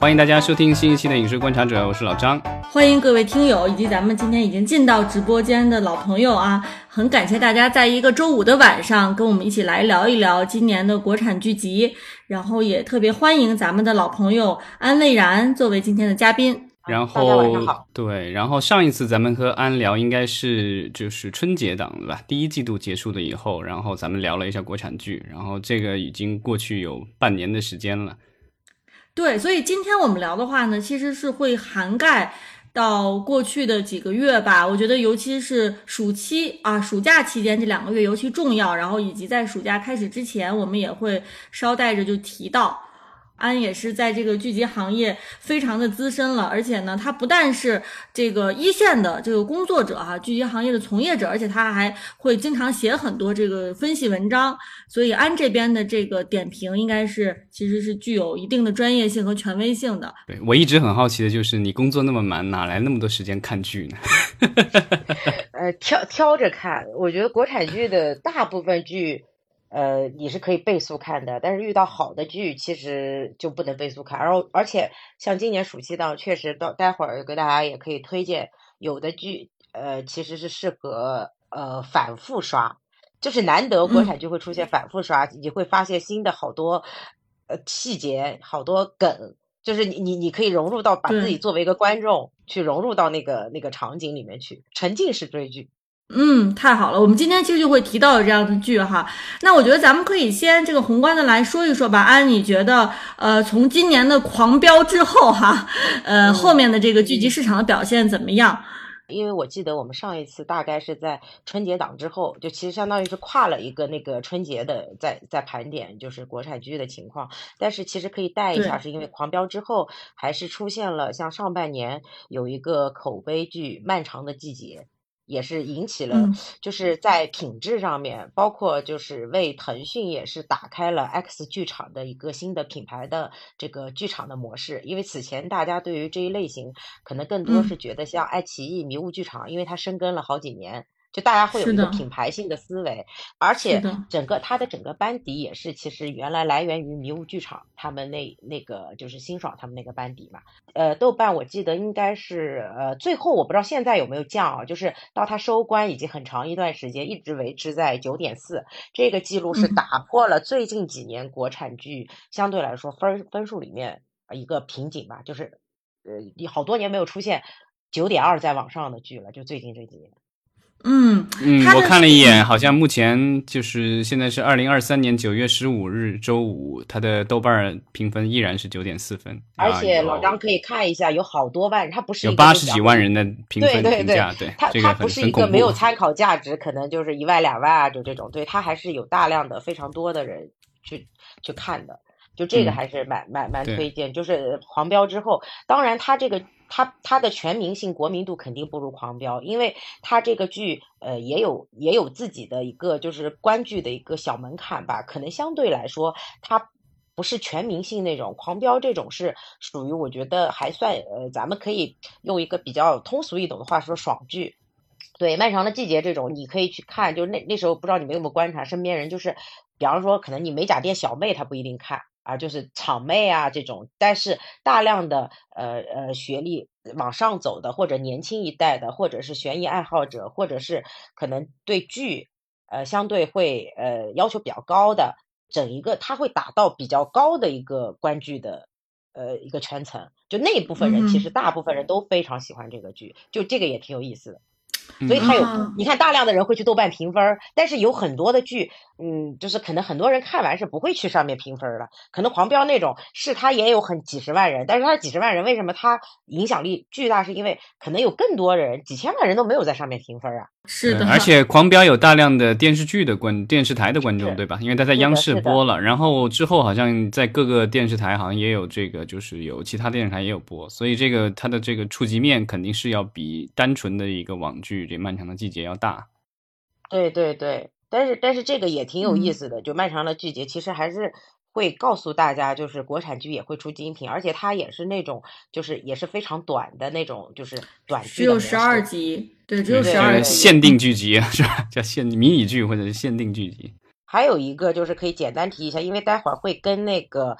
欢迎大家收听新一期的《影视观察者》，我是老张。欢迎各位听友以及咱们今天已经进到直播间的老朋友啊，很感谢大家在一个周五的晚上跟我们一起来聊一聊今年的国产剧集，然后也特别欢迎咱们的老朋友安蔚然作为今天的嘉宾。然大家晚后上好对，然后上一次咱们和安聊应该是就是春节档对吧？第一季度结束了以后，然后咱们聊了一下国产剧，然后这个已经过去有半年的时间了。对，所以今天我们聊的话呢，其实是会涵盖到过去的几个月吧。我觉得，尤其是暑期啊，暑假期间这两个月尤其重要。然后以及在暑假开始之前，我们也会捎带着就提到。安也是在这个剧集行业非常的资深了，而且呢，他不但是这个一线的这个工作者哈、剧集行业的从业者，而且他还会经常写很多这个分析文章，所以安这边的这个点评应该是其实是具有一定的专业性和权威性的。对我一直很好奇的就是，你工作那么忙，哪来那么多时间看剧呢？呃，挑挑着看，我觉得国产剧的大部分剧，呃，你是可以倍速看的，但是遇到好的剧，其实就不能倍速看。然后，而且像今年暑期档，确实到待会儿给大家也可以推荐，有的剧，呃，其实是适合呃反复刷，就是难得国产剧会出现反复刷，你会发现新的好多呃细节，好多梗。就是你你你可以融入到把自己作为一个观众去融入到那个那个场景里面去，沉浸式追剧。嗯，太好了，我们今天其实就会提到有这样的剧哈。那我觉得咱们可以先这个宏观的来说一说吧。安，你觉得呃，从今年的狂飙之后哈，呃，嗯后面的这个剧集市场的表现怎么样？因为我记得我们上一次大概是在春节档之后，就其实相当于是跨了一个那个春节的在在盘点，就是国产剧的情况。但是其实可以带一下，是因为狂飙之后，还是出现了像上半年有一个口碑剧《漫长的季节》。也是引起了嗯，就是在品质上面，包括就是为腾讯也是打开了 X 剧场的一个新的品牌的这个剧场的模式。因为此前大家对于这一类型可能更多嗯是觉得像爱奇艺、迷雾剧场，因为它深耕了好几年，就大家会有一个品牌性的思维，而且整个他的整个班底也是其实原来来源于迷雾剧场他们那那个就是辛爽他们那个班底嘛。呃，豆瓣我记得应该是呃最后我不知道现在有没有降啊，就是到它收官已经很长一段时间一直维持在九点四，这个记录是嗯打破了最近几年国产剧相对来说分儿分数里面呃一个瓶颈吧，就是呃你好多年没有出现九点二再往上的剧了，就最近这几年。嗯，嗯，我看了一眼，好像目前就是现在是二零二三年九月十五日周五，它的豆瓣儿评分依然是九点四分，而且老张可以看一下，有好多万人，他不是有一个八十几万人的评分对对对。评价，对，它它不是一。个没有参考价值，可能就是一万两万啊，就这种，对，它还是有大量的非常多的人去去看的，就这个嗯还是蛮蛮蛮推荐。就是狂飙之后，当然它这个它它的全民性、国民度肯定不如狂飙，因为它这个剧呃也有也有自己的一个就是观剧的一个小门槛吧，可能相对来说它。不是全民性那种狂飙，这种是属于我觉得还算呃，咱们可以用一个比较通俗易懂的话说爽剧。对，漫长的季节这种你可以去看，就是那那时候不知道你们有没有观察身边人，就是比方说可能你美甲店小妹她不一定看，啊，就是厂妹啊这种，但是大量的呃呃学历往上走的，或者年轻一代的，或者是悬疑爱好者，或者是可能对剧呃相对会呃要求比较高的，整一个他会达到比较高的一个观剧的呃一个圈层，就那一部分人，其嗯。实大部分人都非常喜欢这个剧，就这个也挺有意思的。嗯所以它有啊，你看大量的人会去豆瓣评分儿，但是有很多的剧，嗯，就是可能很多人看完是不会去上面评分儿的。可能《狂飙》那种是它也有很几十万人，但是它几十万人为什么它影响力巨大？是因为可能有更多人，几千万人都没有在上面评分儿啊。是的，而且《狂飙》有大量的电视剧的观电视台的观众，对吧？因为他在央视播了，然后之后好像在各个电视台好像也有这个，就是有其他电视台也有播，所以这个它的这个触及面肯定是要比单纯的一个网剧这《漫长的季节》要大。对对对，但是但是这个也挺有意嗯。思的，就漫长的季节，其实还是会告诉大家，就是国产剧也会出精品，而且它也是那种就是也是非常短的那种，就是短剧只有十二集，对，只有十二集，限定剧集是吧？叫限迷你剧或者是限定剧集。还有一个就是可以简单提一下，因为待会儿会跟那个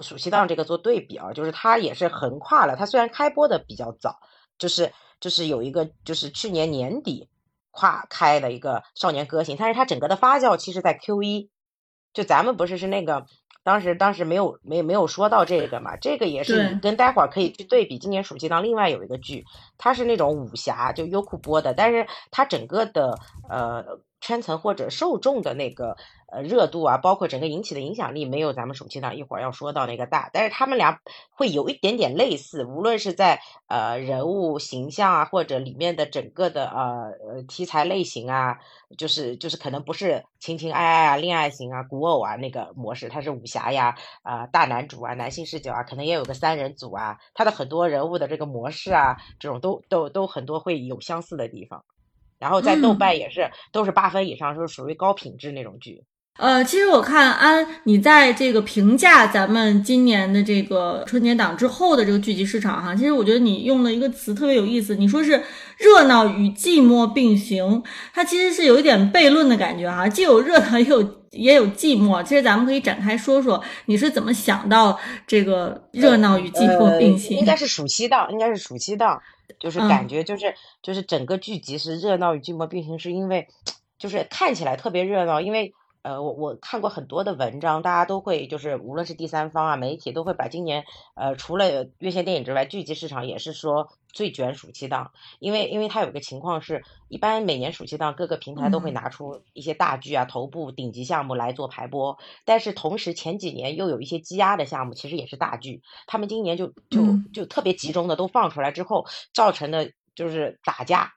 暑期档这个做对比啊，就是它也是横跨了。它虽然开播的比较早，就是就是有一个就是去年年底跨开的一个《少年歌行》，但是它整个的发酵其实在 Q 一，就咱们不是是那个当时当时没有没没有说到这个嘛，这个也是跟待会儿可以去对比。今年暑期档另外有一个剧，它是那种武侠，就优酷播的，但是它整个的呃圈层或者受众的那个呃热度啊，包括整个引起的影响力，没有咱们暑期档一会儿要说到那个大。但是他们俩会有一点点类似，无论是在呃人物形象啊，或者里面的整个的呃呃题材类型啊，就是就是可能不是情情爱爱啊、恋爱型啊、古偶啊那个模式，它是武侠呀啊、大男主啊、男性视角啊，可能也有个三人组啊，它的很多人物的这个模式啊，这种都都都很多会有相似的地方。然后在豆瓣也是、都是八分以上，是属于高品质那种剧。呃，其实我看安，你在这个评价咱们今年的这个春节档之后的这个剧集市场哈，其实我觉得你用了一个词特别有意思，你说是热闹与寂寞并行，它其实是有一点悖论的感觉哈，既有热闹也有也有寂寞。其实咱们可以展开说说，你是怎么想到这个热闹与寂寞并行？呃、应该是暑期档，应该是暑期档，就是感觉就是、嗯、就是整个剧集是热闹与寂寞并行，是因为就是看起来特别热闹，因为。呃，我我看过很多的文章，大家都会就是无论是第三方啊媒体都会把今年呃除了院线电影之外，剧集市场也是说最卷暑期档，因为因为它有个情况是，一般每年暑期档各个平台都会拿出一些大剧啊、头部顶级项目来做排播，但是同时前几年又有一些积压的项目，其实也是大剧，他们今年就就就特别集中的都放出来之后，造成的就是打架，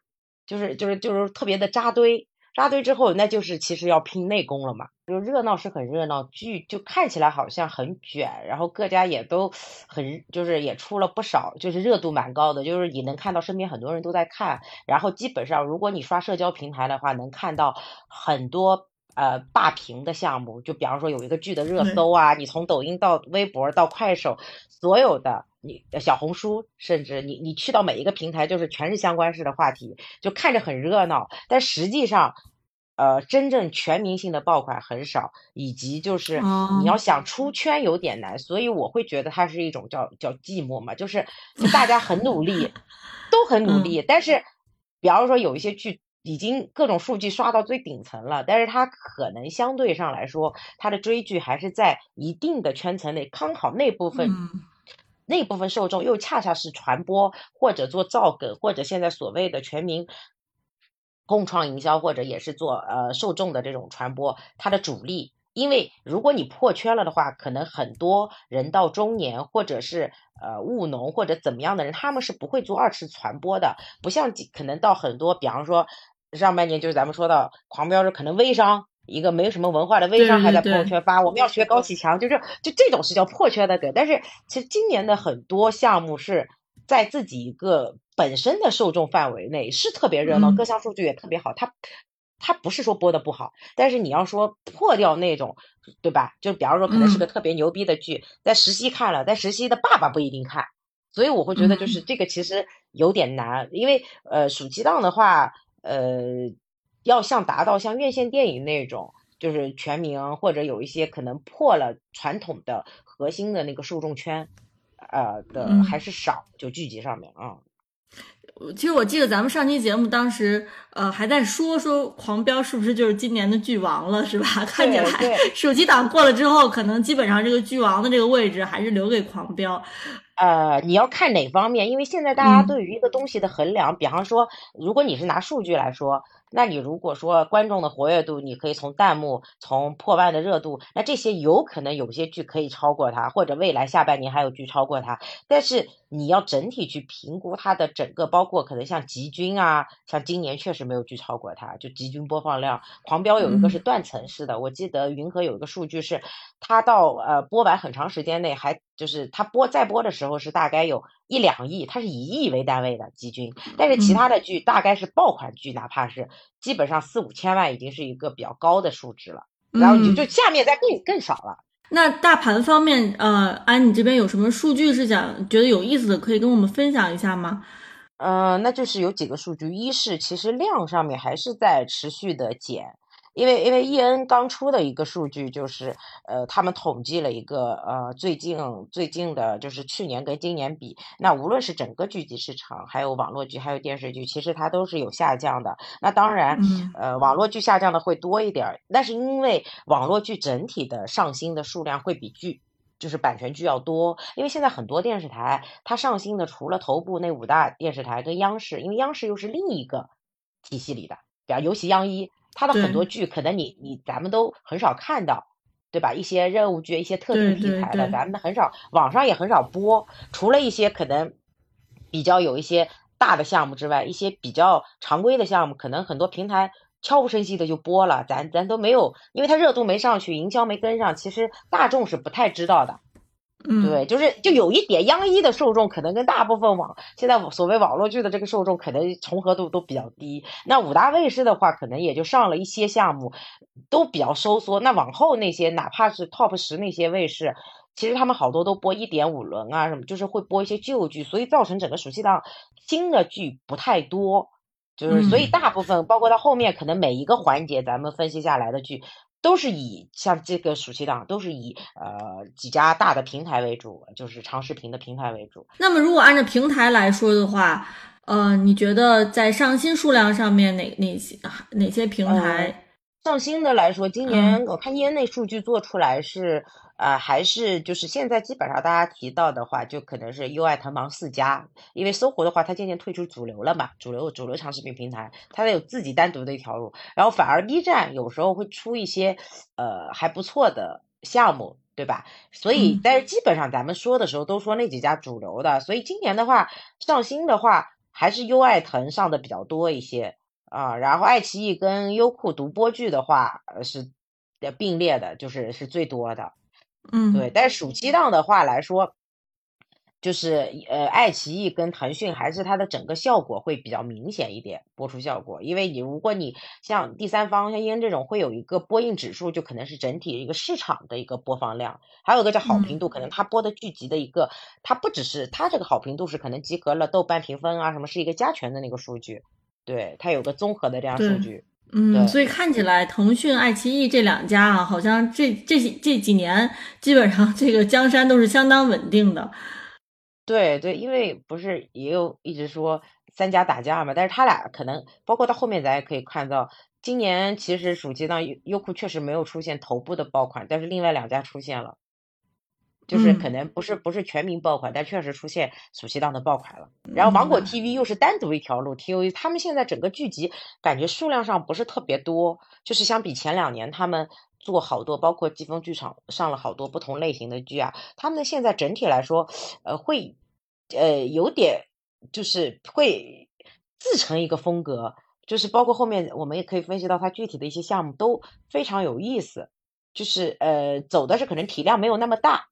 就是就是就是特别的扎堆。扎堆之后，那就是其实要拼内功了嘛。就热闹是很热闹，剧就看起来好像很卷，然后各家也都很就是也出了不少，就是热度蛮高的，就是你能看到身边很多人都在看。然后基本上，如果你刷社交平台的话，能看到很多呃霸屏的项目。就比方说有一个剧的热搜啊，你从抖音到微博到快手，所有的你小红书，甚至你你去到每一个平台，就是全是相关式的话题，就看着很热闹，但实际上。呃，真正全民性的爆款很少，以及就是你要想出圈有点难，所以我会觉得它是一种叫叫寂寞嘛，就是就大家很努力，都很努力，但是比方说有一些剧已经各种数据刷到最顶层了，但是它可能相对上来说，它的追剧还是在一定的圈层内，刚好那部分。那部分受众又恰恰是传播或者做造梗，或者现在所谓的全民共创营销，或者也是做呃受众的这种传播，它的主力。因为如果你破圈了的话，可能很多人到中年或者是呃务农或者怎么样的人，他们是不会做二次传播的，不像可能到很多，比方说上半年就是咱们说到狂飙是可能微商。一个没有什么文化的微商还在朋友圈发，我们要学高启强，就是就这种是叫破圈的梗。但是其实今年的很多项目是在自己一个本身的受众范围内是特别热闹，嗯各项数据也特别好。它它不是说播的不好，但是你要说破掉那种，对吧？就比方说可能是个特别牛逼的剧，在实习看了，在实习的爸爸不一定看，所以我会觉得就是这个其实有点难，因为呃暑期档的话，呃。要像达到像院线电影那种，就是全民或者有一些可能破了传统的核心的那个受众圈，呃的嗯还是少，就剧集上面啊。其实我记得咱们上期节目当时，呃，还在说说《狂飙》是不是就是今年的剧王了，是吧？看起来对暑期档过了之后，可能基本上这个剧王的这个位置还是留给《狂飙》。呃，你要看哪方面？因为现在大家嗯对于一个东西的衡量，比方说，如果你是拿数据来说，那你如果说观众的活跃度，你可以从弹幕、从破万的热度，那这些有可能有些剧可以超过它，或者未来下半年还有剧超过它。但是你要整体去评估它的整个，包括可能像集均啊，像今年确实没有剧超过它，就集均播放量，狂飙有一个是断层式的，我记得云和有一个数据是，它到呃播完很长时间内还就是它播再播的时候是大概有一两亿，它是以亿为单位的集均，但是其他的剧大概是爆款剧，哪怕是基本上四五千万已经是一个比较高的数值了，然后你嗯就就下面再更更少了。那大盘方面，呃，安，你这边有什么数据是想觉得有意思的，可以跟我们分享一下吗？嗯、那就是有几个数据，一是其实量上面还是在持续的减，因为因为 E N 刚出的一个数据就是，呃，他们统计了一个呃最近最近的，就是去年跟今年比，那无论是整个剧集市场，还有网络剧，还有电视剧，其实它都是有下降的。那当然，呃，网络剧下降的会多一点，但是因为网络剧整体的上新的数量会比剧就是版权剧要多，因为现在很多电视台它上新的除了头部那五大电视台跟央视，因为央视又是另一个体系里的，比方尤其央一。它的很多剧可能你你咱们都很少看到，对吧？一些任务剧、一些特定题材的，咱们很少，网上也很少播。除了一些可能比较有一些大的项目之外，一些比较常规的项目，可能很多平台悄无声息的就播了，咱咱都没有，因为它热度没上去，营销没跟上，其实大众是不太知道的。对，就是就有一点，央一的受众可能跟大部分网现在所谓网络剧的这个受众可能重合度都比较低。那五大卫视的话，可能也就上了一些项目，都比较收缩。那往后那些，哪怕是 top 十那些卫视，其实他们好多都播一点五轮啊什么，就是会播一些旧剧，所以造成整个暑期档新的剧不太多。就是所以大部分，包括到后面可能每一个环节，咱们分析下来的剧。都是以像这个暑期档，都是以呃几家大的平台为主，就是长视频的平台为主。那么如果按照平台来说的话，呃，你觉得在上新数量上面哪哪些哪些平台？上新的来说，今年我看业内数据做出来是，呃，还是就是现在基本上大家提到的话，就可能是优爱腾芒四家，因为搜狐的话，它渐渐退出主流了嘛，主流主流长视频平台，它有自己单独的一条路，然后反而 B 站有时候会出一些呃还不错的项目，对吧？所以但是基本上咱们说的时候都说那几家主流的，所以今年的话上新的话还是优爱腾上的比较多一些。啊，然后爱奇艺跟优酷独播剧的话，呃是并列的，就是是最多的，嗯，对。但是暑期档的话来说，就是呃爱奇艺跟腾讯还是它的整个效果会比较明显一点，播出效果。因为你如果你像第三方像英这种会有一个播映指数，就可能是整体一个市场的一个播放量，还有一个叫好评度，可能它播的剧集的一个，它不只是它这个好评度是可能集合了豆瓣评分啊什么，是一个加权的那个数据。对，它有个综合的这样数据，嗯，所以看起来腾讯、爱奇艺这两家啊，好像这这这几年基本上这个江山都是相当稳定的。对对，因为不是也有一直说三家打架嘛，但是他俩可能包括到后面咱也可以看到，今年其实暑期档优优酷确实没有出现头部的爆款，但是另外两家出现了。就是可能不是不是全民爆款，但确实出现暑期档的爆款了。然后芒果 TV 又是单独一条路，TV 他们现在整个剧集感觉数量上不是特别多，就是相比前两年他们做好多，包括季风剧场上了好多不同类型的剧啊，他们现在整体来说，呃，会呃有点就是会自成一个风格，就是包括后面我们也可以分析到它具体的一些项目都非常有意思，就是呃走的是可能体量没有那么大。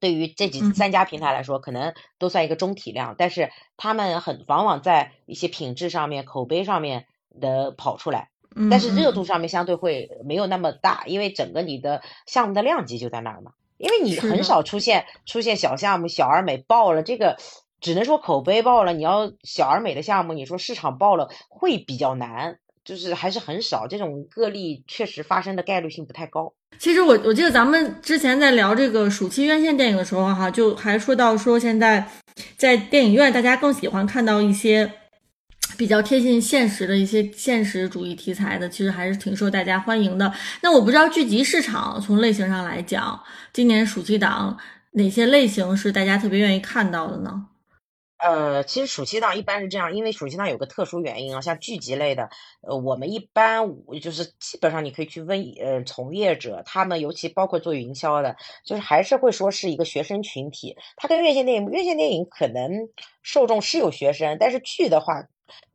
对于这几三家平台来说，可能都算一个中体量，但是他们很往往在一些品质上面、口碑上面的跑出来，但是热度上面相对会没有那么大，因为整个你的项目的量级就在那儿嘛。因为你很少出现出现小项目，小而美爆了，这个只能说口碑爆了。你要小而美的项目，你说市场爆了会比较难。就是还是很少，这种个例确实发生的概率性不太高。其实我我记得咱们之前在聊这个暑期院线电影的时候，哈，就还说到说现在在电影院大家更喜欢看到一些比较贴近现实的一些现实主义题材的，其实还是挺受大家欢迎的。那我不知道剧集市场从类型上来讲，今年暑期档哪些类型是大家特别愿意看到的呢？呃，其实暑期档一般是这样，因为暑期档有个特殊原因啊，像剧集类的，呃，我们一般就是基本上你可以去问呃从业者，他们尤其包括做营销的，就是还是会说是一个学生群体。它跟院线电影，院线电影可能受众是有学生，但是剧的话，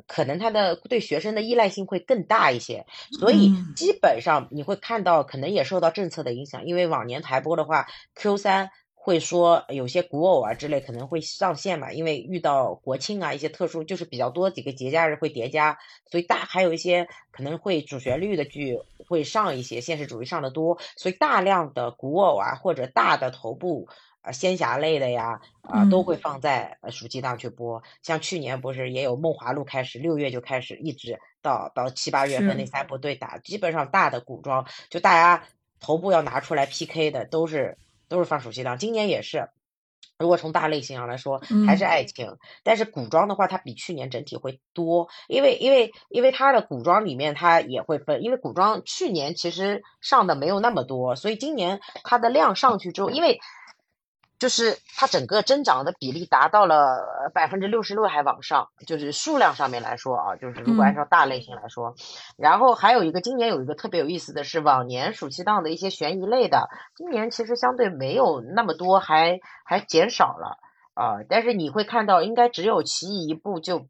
可能他的对学生的依赖性会更大一些，所以基本上你会看到，可能也受到政策的影响，因为往年台播的话，Q 三。会说有些古偶啊之类可能会上线嘛，因为遇到国庆啊一些特殊就是比较多几个节假日会叠加，所以大还有一些可能会主旋律的剧会上一些，现实主义上的多，所以大量的古偶啊或者大的头部啊仙侠类的呀，啊、都会放在呃暑期档去播。像去年不是也有《梦华录》开始，六月就开始，一直到到七八月份那三部对打，基本上大的古装就大家头部要拿出来 PK 的都是都是放暑期档，今年也是。如果从大类型上来说，还是嗯。爱情，但是古装的话，它比去年整体会多，因为因为因为它的古装里面它也会分，因为古装去年其实上的没有那么多，所以今年它的量上去之后，因为就是它整个增长的比例达到了百分之六十六还往上，就是数量上面来说啊，就是如果按嗯。照大类型来说，然后还有一个今年有一个特别有意思的是，往年暑期档的一些悬疑类的，今年其实相对没有那么多，还还减少了啊、但是你会看到，应该只有其一一部就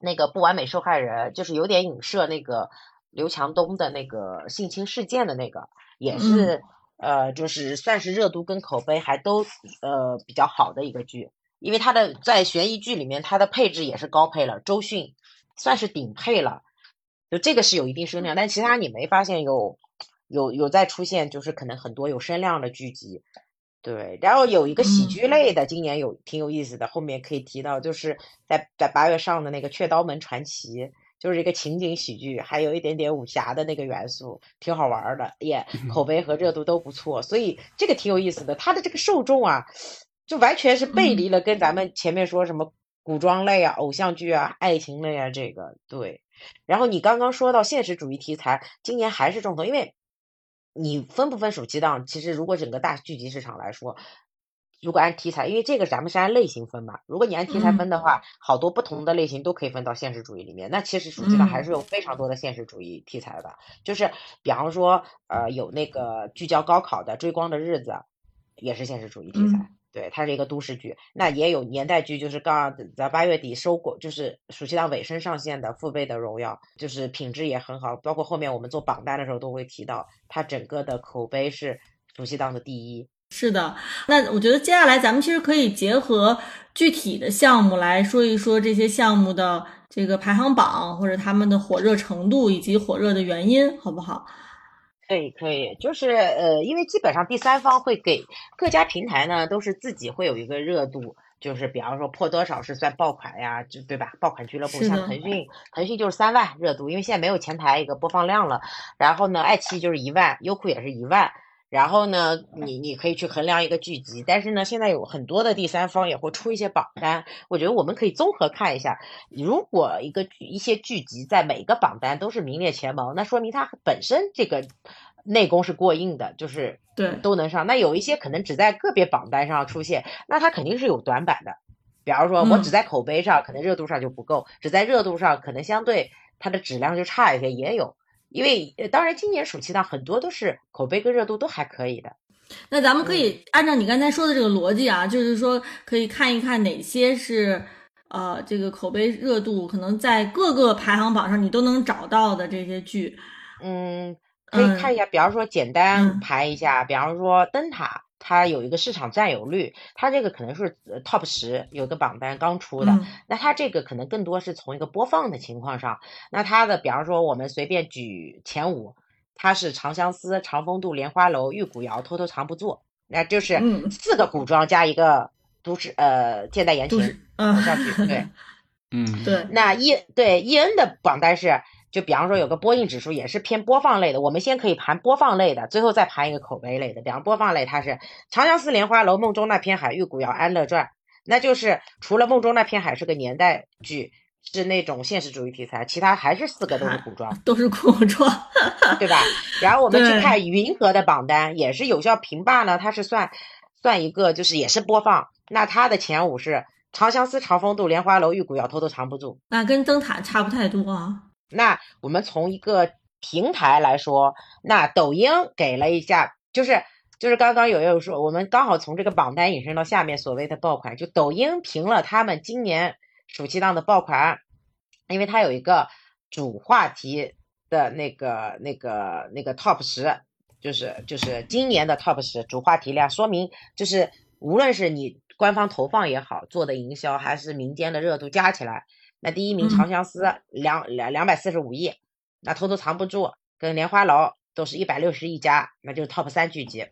那个不完美受害人，就是有点影射那个刘强东的那个性侵事件的那个，也是、呃，就是算是热度跟口碑还都呃比较好的一个剧，因为它的在悬疑剧里面，它的配置也是高配了，周迅算是顶配了，就这个是有一定声量，但其他你没发现有有有在出现，就是可能很多有声量的剧集。对，然后有一个喜嗯。剧类的，今年有挺有意思的，后面可以提到，就是在在八月上的那个《雀刀门传奇》，就是一个情景喜剧，还有一点点武侠的那个元素，挺好玩儿的，也口碑和热度都不错，所以这个挺有意思的。它的这个受众啊，就完全是背离了跟咱们前面说什么古装类啊、偶像剧啊、爱情类啊这个对。然后你刚刚说到现实主义题材，今年还是重头，因为你分不分暑期档？其实如果整个大剧集市场来说，如果按题材，因为这个咱们是按类型分嘛，如果你按题材分的话，好多不同的类型都可以分到现实主义里面。那其实暑期档还是有非常多的现实主义题材的，就是比方说，呃，有那个聚焦高考的《追光的日子》，也是现实主义题材。嗯对，它是一个都市剧，那也有年代剧，就是刚在八月底收过，就是暑期档尾声上线的《父辈的荣耀》，就是品质也很好，包括后面我们做榜单的时候都会提到，它整个的口碑是暑期档的第一。是的，那我觉得接下来咱们其实可以结合具体的项目来说一说这些项目的这个排行榜，或者他们的火热程度以及火热的原因，好不好？可以可以，就是呃，因为基本上第三方会给各家平台呢，都是自己会有一个热度，就是比方说破多少是算爆款呀，就对吧？爆款俱乐部像腾讯，腾讯就是三万热度，因为现在没有前台一个播放量了。然后呢，爱奇艺就是一万，优酷也是一万。然后呢，你你可以去衡量一个剧集，但是呢，现在有很多的第三方也会出一些榜单，我觉得我们可以综合看一下，如果一个剧一些剧集在每个榜单都是名列前茅，那说明它本身这个内功是过硬的，就是对，都能上。那有一些可能只在个别榜单上出现，那它肯定是有短板的。比方说，我嗯只在口碑上，可能热度上就不够；只在热度上，可能相对它的质量就差一些，也有。因为呃当然今年暑期档很多都是口碑跟热度都还可以的。那咱们可以按照你刚才说的这个逻辑啊，就是说可以看一看哪些是呃这个口碑热度可能在各个排行榜上你都能找到的这些剧。嗯，可以看一下，比方说简单嗯排一下，比方说灯塔，它有一个市场占有率，它这个可能是呃 top 十，有个榜单刚出的，嗯。那它这个可能更多是从一个播放的情况上，那它的比方说我们随便举前五，它是长相思、长风渡、莲花楼、玉骨遥、偷偷藏不住，那就是嗯。四个古装加一个都市呃现代言情嗯偶像剧，对。嗯，对，那 E 对 E N 的榜单是，就比方说有个播映指数也是偏播放类的，我们先可以盘播放类的，最后再盘一个口碑类的。比方播放类它是《长相思》《莲花楼》《梦中那片海》《玉骨遥》《安乐传》，那就是除了《梦中那片海》是个年代剧，是那种现实主义题材，其他还是四个都是古装。都是古装。对吧？然后我们去看云和的榜单，也是有效评霸呢，它是算算一个，就是也是播放，那它的前五是《长相思》《长风渡》《莲花楼》《玉骨遥》《偷偷藏不住》。那跟灯塔差不太多啊。那我们从一个平台来说，那抖音给了一下，就是就是刚刚有人说，我们刚好从这个榜单引申到下面所谓的爆款，就抖音评了他们今年暑期档的爆款，因为它有一个主话题的那个那个那个 top 十，就是就是今年的 top 十主话题量，说明就是无论是你官方投放也好，做的营销还是民间的热度加起来，那第一名嗯长相思两两两百四十五亿，那偷偷藏不住跟莲花楼都是一百六十亿加，那就是 top 三剧集。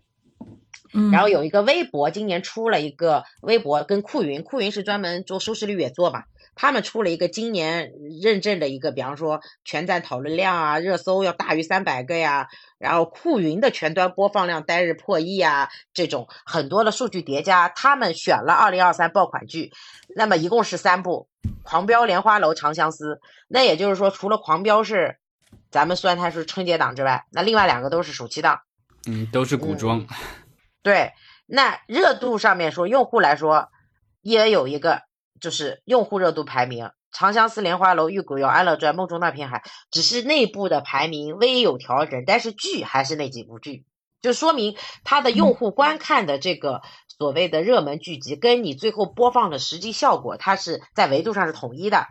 嗯，然后有一个微博，今年出了一个微博，跟酷云，酷云是专门做收视率也做嘛，他们出了一个今年认证的一个，比方说全站讨论量啊，热搜要大于三百个呀，然后酷云的全端播放量单日破亿啊，这种很多的数据叠加，他们选了二零二三爆款剧，那么一共是三部，《狂飙》《莲花楼》《长相思》，那也就是说，除了《狂飙》是咱们算它是春节档之外，那另外两个都是暑期档。嗯，都是古装。对，那热度上面说，用户来说也有一个，就是用户热度排名，《长相思》《莲花楼》《玉骨遥》《安乐传》《梦中那片海》，只是内部的排名微有调整，但是剧还是那几部剧，就说明它的用户观看的这个所谓的热门剧集，跟你最后播放的实际效果，它是在维度上是统一的。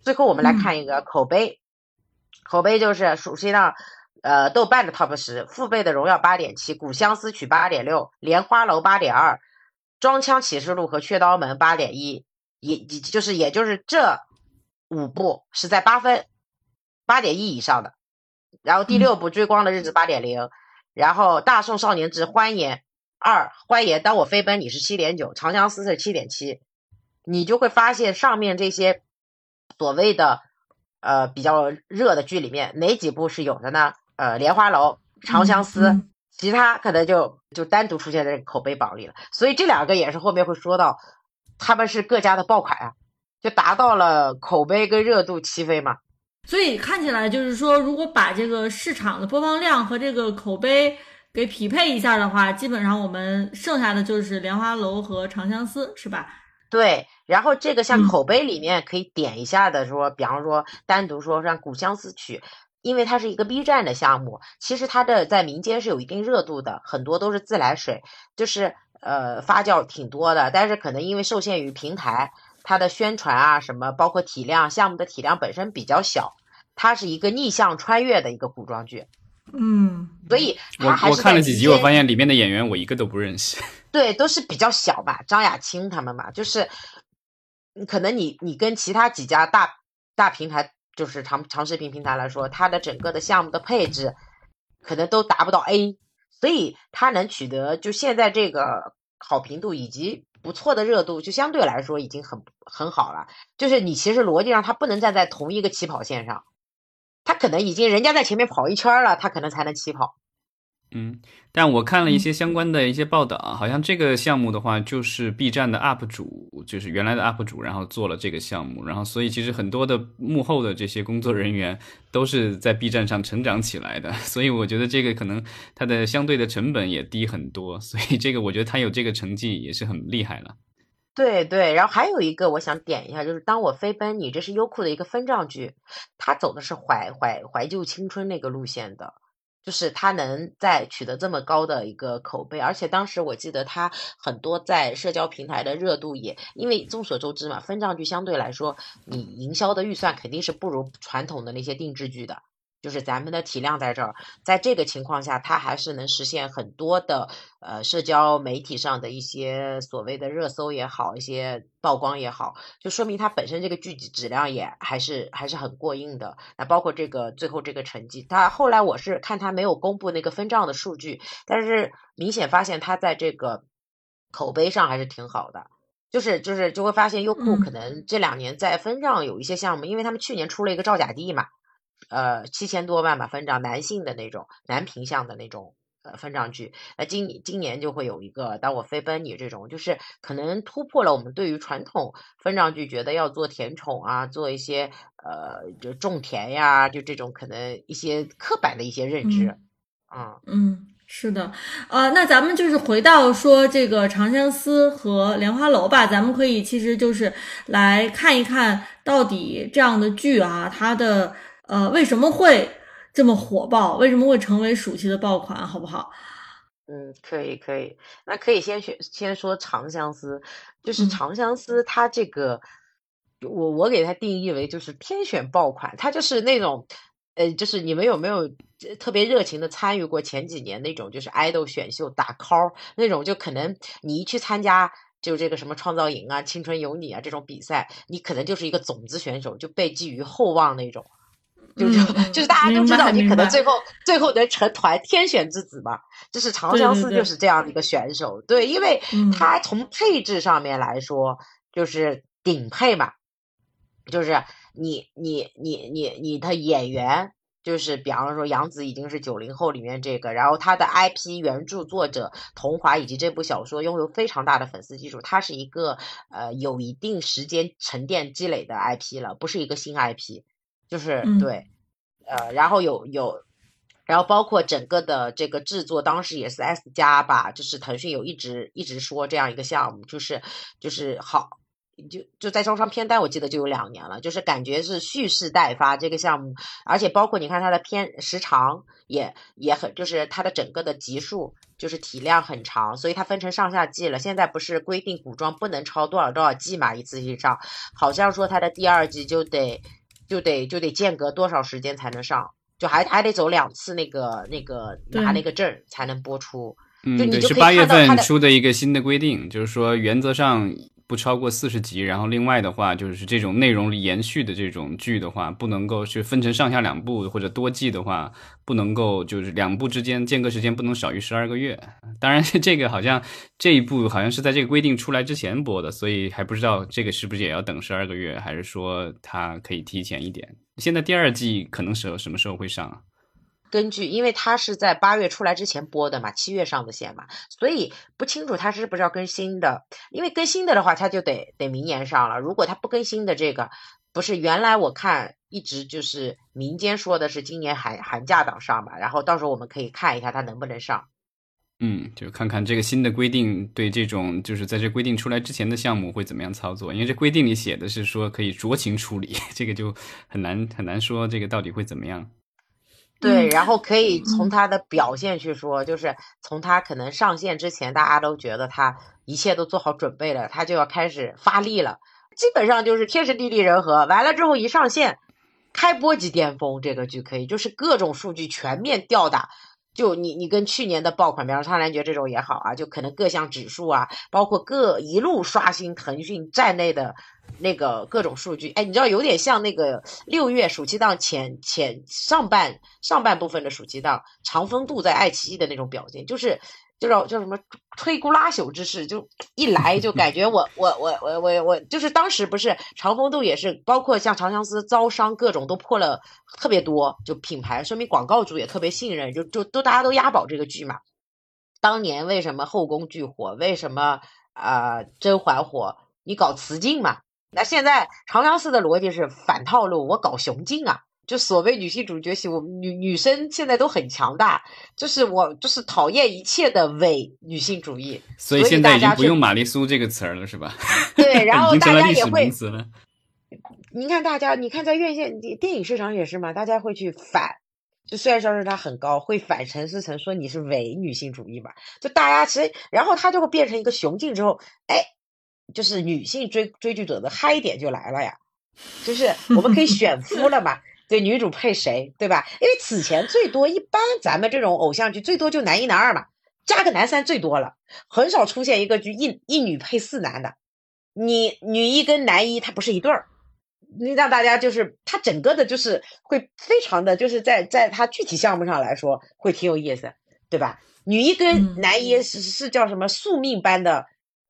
最后我们来看一个口碑，口碑就是暑期档。呃，豆瓣的 top 十，父辈的荣耀八点七，古相思曲八点六，莲花楼八点二，装腔启示录和雀刀门八点一，也就是也就是这五部是在八分八点一以上的。然后第六部追光的日子八点零，然后大宋少年志欢颜二欢颜当我飞奔你是七点九，长相思是七点七，你就会发现上面这些所谓的呃比较热的剧里面哪几部是有的呢？呃，莲花楼、长相思，其他可能就就单独出现在口碑榜里了。所以这两个也是后面会说到，他们是各家的爆款啊，就达到了口碑跟热度齐飞嘛。所以看起来就是说，如果把这个市场的播放量和这个口碑给匹配一下的话，基本上我们剩下的就是莲花楼和长相思，是吧？对。然后这个像口碑里面可以点一下的说，比方说单独说像《古相思曲》。因为它是一个 B 站的项目，其实它的在民间是有一定热度的，很多都是自来水，就是呃发酵挺多的。但是可能因为受限于平台，它的宣传啊什么，包括体量，项目的体量本身比较小，它是一个逆向穿越的一个古装剧。嗯，所以我我看了几集，我发现里面的演员我一个都不认识。对，都是比较小吧，张雅青他们嘛，就是可能你你跟其他几家大大平台。就是长长视频平台来说，它的整个的项目的配置可能都达不到 A，所以它能取得就现在这个好评度以及不错的热度，就相对来说已经很很好了。就是你其实逻辑上它不能站在同一个起跑线上，它可能已经人家在前面跑一圈了，它可能才能起跑。嗯，但我看了一些相关的一些报道啊，好像这个项目的话，就是 B 站的 UP 主，就是原来的 UP 主，然后做了这个项目，然后所以其实很多的幕后的这些工作人员都是在 B 站上成长起来的，所以我觉得这个可能它的相对的成本也低很多，所以这个我觉得他有这个成绩也是很厉害了。对对，然后还有一个我想点一下，就是当我飞奔你，这是优酷的一个分账剧，它走的是怀怀怀旧青春那个路线的。就是他能在取得这么高的一个口碑，而且当时我记得他很多在社交平台的热度也，因为众所周知嘛，分账剧相对来说，你营销的预算肯定是不如传统的那些定制剧的。就是咱们的体量在这儿，在这个情况下，它还是能实现很多的呃社交媒体上的一些所谓的热搜也好，一些曝光也好，就说明它本身这个剧集质量也还是还是很过硬的。那包括这个最后这个成绩，它后来我是看它没有公布那个分账的数据，但是明显发现它在这个口碑上还是挺好的。就是就是就会发现优酷可能这两年在分账有一些项目，因为他们去年出了一个赵甲地嘛。呃，七千多万吧分账，男性的那种男频向的那种呃分账剧，那今今年就会有一个当我飞奔你这种，就是可能突破了我们对于传统分账剧觉得要做甜宠啊，做一些呃就种田呀，就这种可能一些刻板的一些认知，嗯嗯，是的，呃，那咱们就是回到说这个长相思和莲花楼吧，咱们可以其实就是来看一看到底这样的剧啊，它的。呃，为什么会这么火爆？为什么会成为暑期的爆款？好不好？嗯，可以，可以。那可以先选，先说《长相思》，就是《长相思》，它这个，我我给它定义为就是天选爆款，它就是那种，呃，就是你们有没有特别热情的参与过前几年那种就是爱豆选秀打 call 那种，就可能你一去参加就这个什么创造营啊、青春有你啊这种比赛，你可能就是一个种子选手，就被寄予厚望那种。就是就是大家都知道，你可能最后最后能成团天选之子嘛。就是长相思就是这样的一个选手，对，因为他从配置上面来说就是顶配嘛，就是你你你你你的演员。就是比方说杨紫已经是九零后里面这个，然后他的 IP 原著作者桐华以及这部小说拥有非常大的粉丝基础，它是一个呃有一定时间沉淀积累的 IP 了，不是一个新 IP，就是对，呃，然后有有，然后包括整个的这个制作，当时也是 S 加吧，就是腾讯有一直一直说这样一个项目，就是就是好。就就在招商片单，我记得就有两年了，就是感觉是蓄势待发这个项目，而且包括你看它的片时长也也很，就是它的整个的集数就是体量很长，所以它分成上下季了。现在不是规定古装不能超多少多少季嘛，一次性上，好像说它的第二季就得就得就得间隔多少时间才能上，就还还得走两次那个那个拿那个证才能播出。嗯，对，是八月份出的一个新的规定，就是说原则上。不超过四十集，然后另外的话就是这种内容延续的这种剧的话，不能够是分成上下两部或者多季的话，不能够就是两部之间间隔时间不能少于十二个月。当然，这个好像这一部好像是在这个规定出来之前播的，所以还不知道这个是不是也要等十二个月，还是说它可以提前一点。现在第二季可能是什么时候会上？根据，因为它是在八月出来之前播的嘛，七月上的线嘛，所以不清楚它是不是要更新的。因为更新的的话，它就得得明年上了。如果它不更新的这个，不是原来我看一直就是民间说的是今年寒寒假档上嘛，然后到时候我们可以看一下它能不能上。嗯，就看看这个新的规定对这种就是在这规定出来之前的项目会怎么样操作。因为这规定里写的是说可以酌情处理，这个就很难很难说这个到底会怎么样。对，然后可以从他的表现去说，就是从他可能上线之前，大家都觉得他一切都做好准备了，他就要开始发力了，基本上就是天时地利人和，完了之后一上线，开播即巅峰，这个剧可以就是各种数据全面吊打。就你你跟去年的爆款，比方说《苍兰诀》这种也好啊，就可能各项指数啊，包括各一路刷新腾讯站内的那个各种数据，哎，你知道有点像那个六月暑期档前前上半上半部分的暑期档长风渡在爱奇艺的那种表现，就是。就是叫什么摧枯拉朽之势，就一来就感觉 我我我我我我就是当时不是长风渡也是，包括像长相思招商各种都破了特别多，就品牌说明广告主也特别信任，就就都大家都押宝这个剧嘛。当年为什么后宫剧火？为什么啊甄嬛火？你搞雌竞嘛？那现在长相思的逻辑是反套路，我搞雄竞啊。就所谓女性主角起，我们女女生现在都很强大，就是我就是讨厌一切的伪女性主义，所以现在已经不用玛丽苏这个词儿了，是吧？对，然后 大家也会。了。您看大家，你看在院线电影市场也是嘛，大家会去反，就虽然说是它很高，会反陈思诚说你是伪女性主义吧？就大家其实，然后它就会变成一个雄竞之后，哎，就是女性追追剧者的嗨点就来了呀，就是我们可以选夫了嘛。对女主配谁，对吧？因为此前最多一般咱们这种偶像剧最多就男一男二嘛，加个男三最多了，很少出现一个剧一一女配四男的。你女一跟男一他不是一对儿，你让大家就是他整个的就是会非常的就是在在他具体项目上来说会挺有意思，对吧？女一跟男一是是叫什么宿命般的，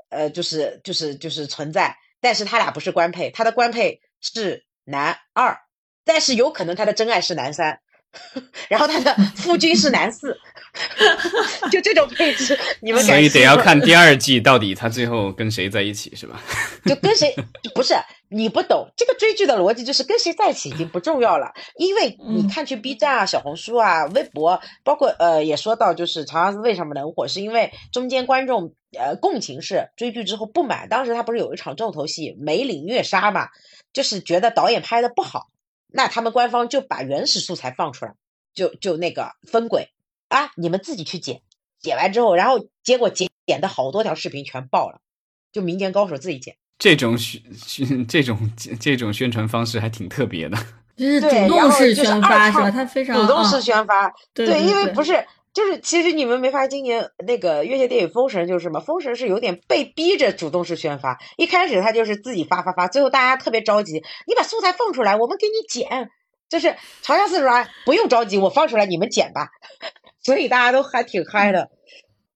呃，就是就是就是存在，但是他俩不是官配，他的官配是男二。但是有可能他的真爱是男三，然后他的夫君是男四 就这种配置，你们所以得要看第二季到底他最后跟谁在一起是吧？就跟谁不是你不懂这个追剧的逻辑，就是跟谁在一起已经不重要了，因为你看去 B 站啊、小红书啊、微博，包括呃也说到就是长相思为什么能火，是因为中间观众呃共情是追剧之后不满，当时他不是有一场重头戏梅岭虐杀嘛，就是觉得导演拍的不好。那他们官方就把原始素材放出来，就就那个分轨啊，你们自己去剪，剪完之后，然后结果剪剪的好多条视频全爆了，就民间高手自己剪。这种宣宣这种这种宣传方式还挺特别的，就是主动式宣发是吧？它非常主动式宣发，对，因为不是。就是其实你们没发现今年那个院线电影《封神》就是什么？《封神》是有点被逼着主动式宣发，一开始他就是自己发发发，最后大家特别着急，你把素材放出来，我们给你剪，就是长相思说不用着急，我放出来你们剪吧，所以大家都还挺嗨的。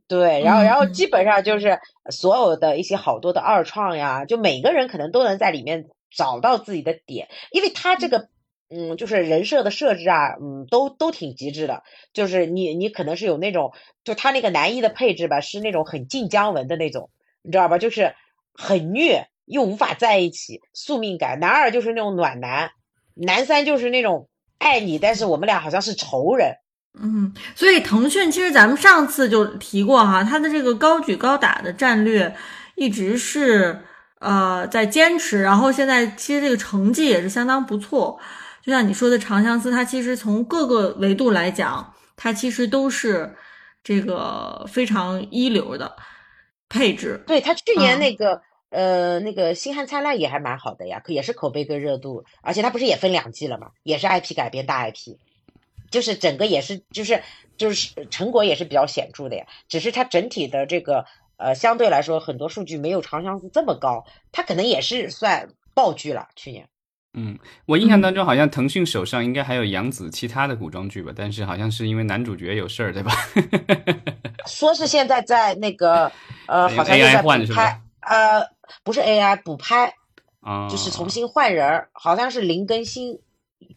对，然后然后基本上就是所有的一些好多的二创呀，就每个人可能都能在里面找到自己的点，因为他这个嗯，就是人设的设置啊，嗯，都都挺极致的。就是你你可能是有那种，就他那个男一的配置吧，是那种很晋江文的那种，你知道吧？就是很虐又无法在一起，宿命感。男二就是那种暖男，男三就是那种爱你，但是我们俩好像是仇人。嗯，所以腾讯其实咱们上次就提过哈，它的这个高举高打的战略一直是呃在坚持，然后现在其实这个成绩也是相当不错。就像你说的《长相思》，它其实从各个维度来讲，它其实都是这个非常一流的配置。对它去年那个呃那个《星汉灿烂》也还蛮好的呀，可也是口碑跟热度，而且它不是也分两季了嘛，也是 IP 改编大 IP。就是整个也是，就是就是成果也是比较显著的呀。只是它整体的这个呃，相对来说很多数据没有《长相思》这么高，它可能也是算爆剧了。去年，嗯，我印象当中好像腾讯手上应该还有杨紫其他的古装剧吧，但是好像是因为男主角有事儿，对吧？说是现在在那个呃，好像在补拍，呃，不是 AI 补拍，啊，就是重新换人，好像是林更新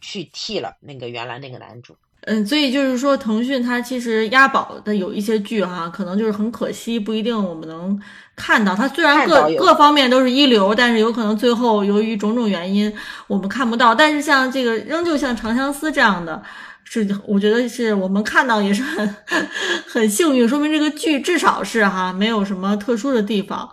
去替了那个原来那个男主。嗯，所以就是说，腾讯它其实押宝的有一些剧哈，可能就是很可惜，不一定我们能看到。它虽然各各方面都是一流，但是有可能最后由于种种原因我们看不到。但是像这个，仍旧像《长相思》这样的，是我觉得是我们看到也是很很幸运，说明这个剧至少是哈没有什么特殊的地方，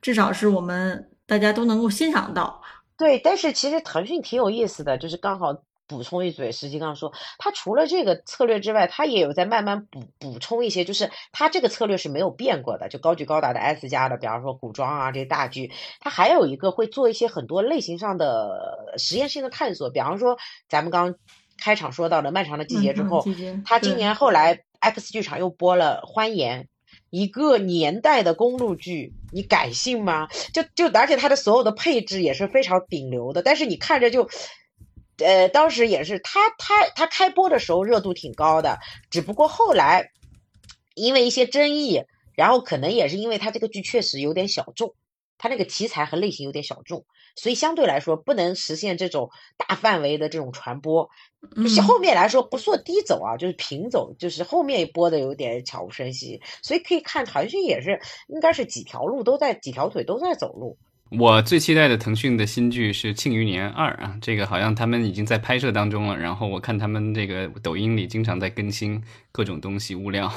至少是我们大家都能够欣赏到。对，但是其实腾讯挺有意思的，就是刚好。补充一嘴，实际上说，他除了这个策略之外，他也有在慢慢补补充一些，就是他这个策略是没有变过的，就高举高打的 S 加的，比方说古装啊这些大剧，他还有一个会做一些很多类型上的实验性的探索，比方说咱们刚开场说到的漫长的季节之后，他今年后来 X 剧场又播了《欢颜》，一个年代的公路剧，你敢信吗？就就而且它的所有的配置也是非常顶流的，但是你看着就。呃，当时也是他他他开播的时候热度挺高的，只不过后来因为一些争议，然后可能也是因为他这个剧确实有点小众，他那个题材和类型有点小众，所以相对来说不能实现这种大范围的这种传播。就是后面来说不说低走啊，就是平走，就是后面播的有点悄无声息，所以可以看韩讯也是应该是几条路都在几条腿都在走路。我最期待的腾讯的新剧是《庆余年二》啊，这个好像他们已经在拍摄当中了。然后我看他们这个抖音里经常在更新各种东西物料。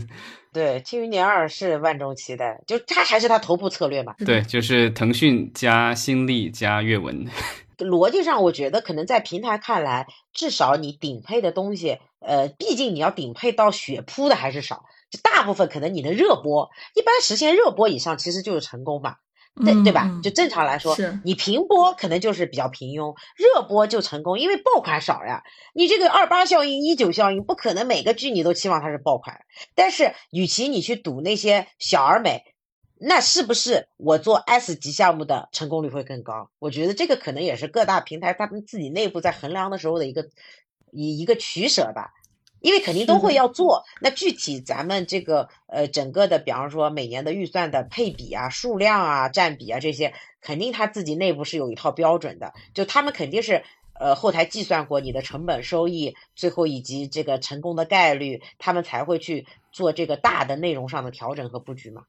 对，《庆余年二》是万众期待，就它还是它头部策略嘛。对，就是腾讯加新力加阅文。逻辑上，我觉得可能在平台看来，至少你顶配的东西，呃，毕竟你要顶配到血扑的还是少，就大部分可能你的热播，一般实现热播以上，其实就是成功嘛。对对吧？就正常来说，你平播可能就是比较平庸，热播就成功，因为爆款少呀。你这个二八效应、一九效应，不可能每个剧你都期望它是爆款。但是，与其你去赌那些小而美，那是不是我做 S 级项目的成功率会更高？我觉得这个可能也是各大平台他们自己内部在衡量的时候的一个一一个取舍吧。因为肯定都会要做，那具体咱们这个呃整个的，比方说每年的预算的配比啊、数量啊、占比啊这些，肯定他自己内部是有一套标准的，就他们肯定是呃后台计算过你的成本收益，最后以及这个成功的概率，他们才会去做这个大的内容上的调整和布局嘛。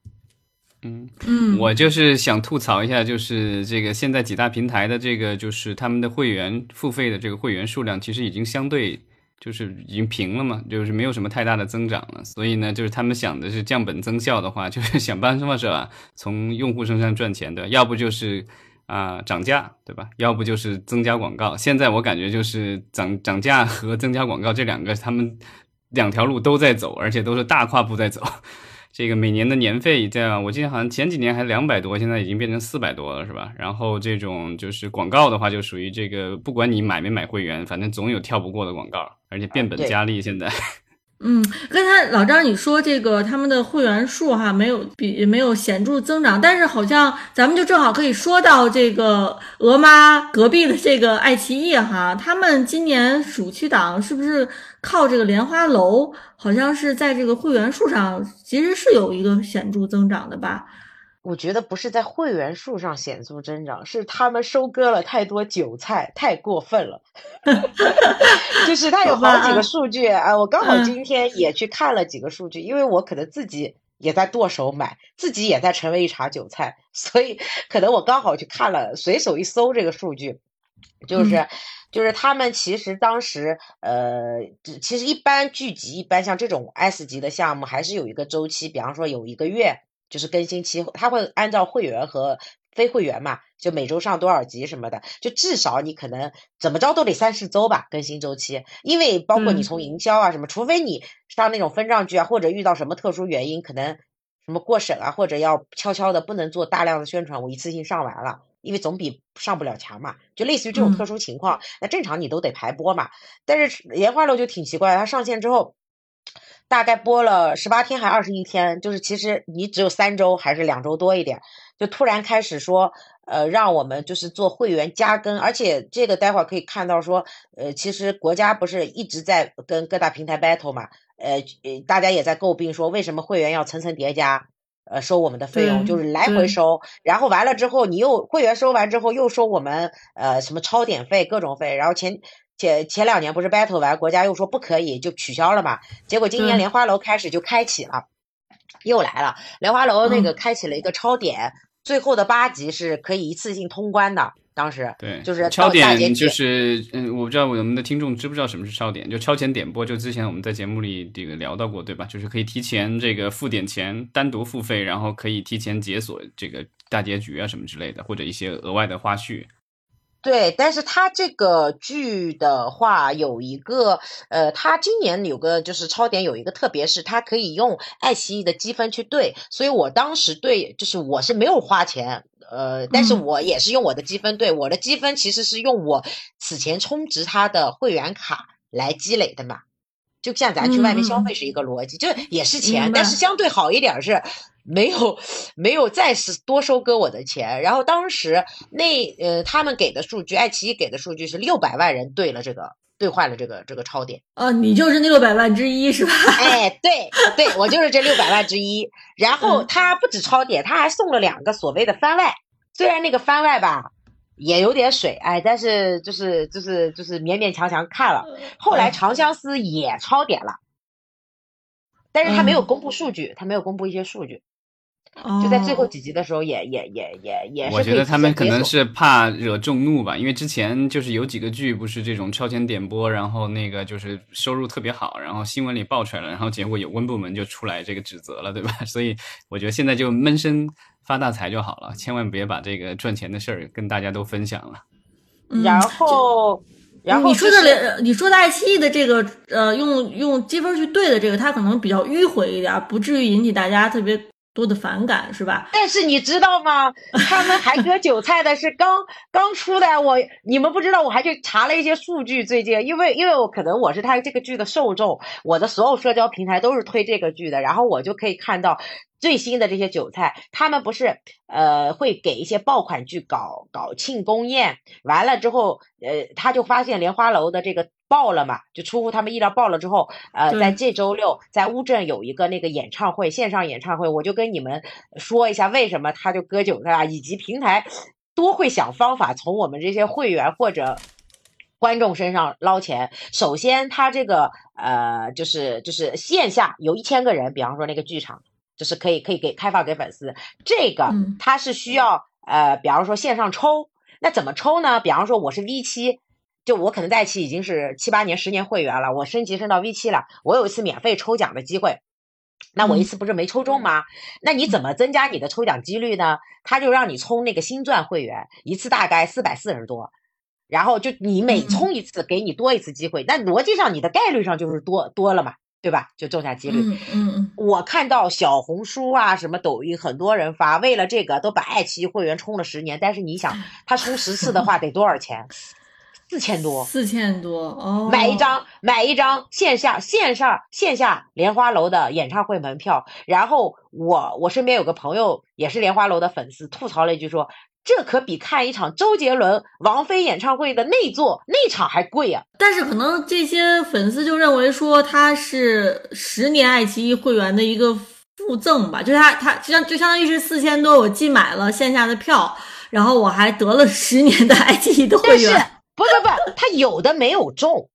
嗯嗯，我就是想吐槽一下，就是这个现在几大平台的这个就是他们的会员付费的这个会员数量，其实已经相对。就是已经平了嘛，就是没有什么太大的增长了，所以呢，就是他们想的是降本增效的话，就是 想办法是吧，从用户身上赚钱的，要不就是啊涨价，对吧？要不就是增加广告。现在我感觉就是涨涨价和增加广告这两个，他们两条路都在走，而且都是大跨步在走。这个每年的年费这样，我记得好像前几年还两百多，现在已经变成四百多了，是吧？然后这种就是广告的话，就属于这个，不管你买没买会员，反正总有跳不过的广告，而且变本加厉。现在，嗯，刚才老张你说这个他们的会员数哈没有比没有显著增长，但是好像咱们就正好可以说到这个鹅妈隔壁的这个爱奇艺哈，他们今年暑期档是不是靠这个莲花楼，好像是在这个会员数上其实是有一个显著增长的吧？我觉得不是在会员数上显著增长，是他们收割了太多韭菜，太过分了。就是他有好几个数据啊，我刚好今天也去看了几个数据，因为我可能自己也在剁手买，自己也在成为一茬韭菜，所以可能我刚好去看了，随手一搜这个数据，就是就是他们其实当时呃，其实一般剧集一般像这种 S 级的项目还是有一个周期，比方说有一个月。就是更新期，他会按照会员和非会员嘛，就每周上多少集什么的，就至少你可能怎么着都得三四周吧，更新周期。因为包括你从营销啊什么，除非你上那种分账剧啊，或者遇到什么特殊原因，可能什么过审啊，或者要悄悄的不能做大量的宣传，我一次性上完了，因为总比上不了强嘛。就类似于这种特殊情况，那正常你都得排播嘛。但是莲花楼就挺奇怪，它上线之后。大概播了十八天还二十一天，就是其实你只有三周还是两周多一点，就突然开始说，呃，让我们就是做会员加更，而且这个待会儿可以看到说，呃，其实国家不是一直在跟各大平台 battle 嘛，呃，大家也在诟病说为什么会员要层层叠加，呃，收我们的费用，就是来回收，然后完了之后你又会员收完之后又收我们呃什么超点费各种费，然后前。前前两年不是 battle 完，国家又说不可以，就取消了嘛。结果今年莲花楼开始就开启了，又来了。莲花楼那个开启了一个超点，最后的八集是可以一次性通关的。当时对，就是超点，就是嗯，我不知道我们的听众知不知道什么是超点，就超前点播。就之前我们在节目里这个聊到过，对吧？就是可以提前这个付点钱，单独付费，然后可以提前解锁这个大结局啊什么之类的，或者一些额外的花絮。对，但是它这个剧的话，有一个呃，它今年有个就是超点有一个特别是，它可以用爱奇艺的积分去兑，所以我当时兑就是我是没有花钱，呃，但是我也是用我的积分兑，我的积分其实是用我此前充值他的会员卡来积累的嘛，就像咱去外面消费是一个逻辑，就也是钱，但是相对好一点是。没有，没有再是多收割我的钱。然后当时那呃，他们给的数据，爱奇艺给的数据是六百万人兑了这个，兑换了这个这个超点。啊，你就是那六百万之一是吧？哎，对对，我就是这六百万之一。然后他不止超点，他还送了两个所谓的番外。虽然那个番外吧也有点水，哎，但是就是就是就是勉勉强强看了。后来《长相思》也超点了，但是他没有公布数据，他没有公布一些数据。就在最后几集的时候，也也也也也是。我觉得他们可能是怕惹众怒吧，因为之前就是有几个剧不是这种超前点播，然后那个就是收入特别好，然后新闻里爆出来了，然后结果有关部门就出来这个指责了，对吧？所以我觉得现在就闷声发大财就好了，千万别把这个赚钱的事儿跟大家都分享了。然后，然后你说的你说的爱奇艺的这个呃，用用积分去兑的这个，它可能比较迂回一点，不至于引起大家特别。多的反感是吧？但是你知道吗？他们还割韭菜的是刚刚出的，我你们不知道，我还去查了一些数据。最近，因为因为我可能我是他这个剧的受众，我的所有社交平台都是推这个剧的，然后我就可以看到。最新的这些韭菜，他们不是呃会给一些爆款剧搞搞庆功宴，完了之后，呃他就发现莲花楼的这个爆了嘛，就出乎他们意料爆了之后，呃在这周六在乌镇有一个那个演唱会，线上演唱会，我就跟你们说一下为什么他就割韭菜啊，以及平台多会想方法从我们这些会员或者观众身上捞钱。首先，他这个呃就是就是线下有一千个人，比方说那个剧场。就是可以可以给开放给粉丝，这个他是需要呃，比方说线上抽，那怎么抽呢？比方说我是 V 七，就我可能在一起已经是七八年、十年会员了，我升级升到 V 七了，我有一次免费抽奖的机会，那我一次不是没抽中吗？那你怎么增加你的抽奖几率呢？他就让你充那个新钻会员，一次大概四百四十多，然后就你每充一次给你多一次机会，那逻辑上你的概率上就是多多了嘛。对吧？就中奖几率。嗯嗯我看到小红书啊，什么抖音，很多人发，为了这个都把爱奇艺会员充了十年。但是你想，他充十次的话得多少钱？四千多，四千多哦，买一张买一张线下线上线下莲花楼的演唱会门票，然后我我身边有个朋友也是莲花楼的粉丝，吐槽了一句说。这可比看一场周杰伦、王菲演唱会的内座内场还贵呀！但是可能这些粉丝就认为说他是十年爱奇艺会员的一个附赠吧，就是他他就像就相当于是四千多，我既买了线下的票，然后我还得了十年的爱奇艺的会员。不不不，他有的没有中。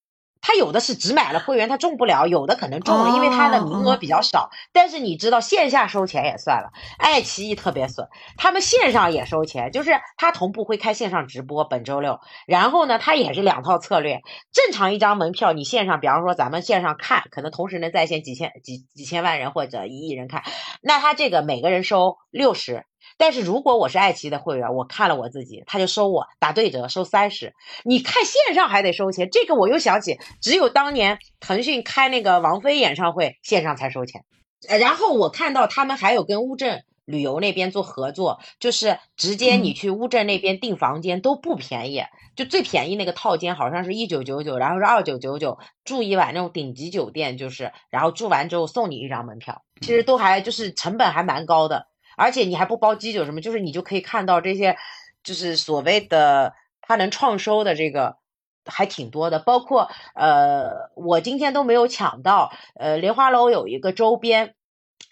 他有的是只买了会员，他中不了；有的可能中了，因为他的名额比较少。但是你知道，线下收钱也算了，爱奇艺特别损，他们线上也收钱，就是他同步会开线上直播，本周六。然后呢，他也是两套策略。正常一张门票，你线上，比方说咱们线上看，可能同时能在线几千几几千万人或者一亿人看，那他这个每个人收六十。但是如果我是爱奇艺的会员，我看了我自己，他就收我打对折收三十。你看线上还得收钱，这个我又想起，只有当年腾讯开那个王菲演唱会线上才收钱。然后我看到他们还有跟乌镇旅游那边做合作，就是直接你去乌镇那边订房间都不便宜，就最便宜那个套间好像是一九九九，然后是二九九九住一晚那种顶级酒店，就是然后住完之后送你一张门票，其实都还就是成本还蛮高的。而且你还不包机酒什么，就是你就可以看到这些，就是所谓的它能创收的这个还挺多的，包括呃，我今天都没有抢到，呃，莲花楼有一个周边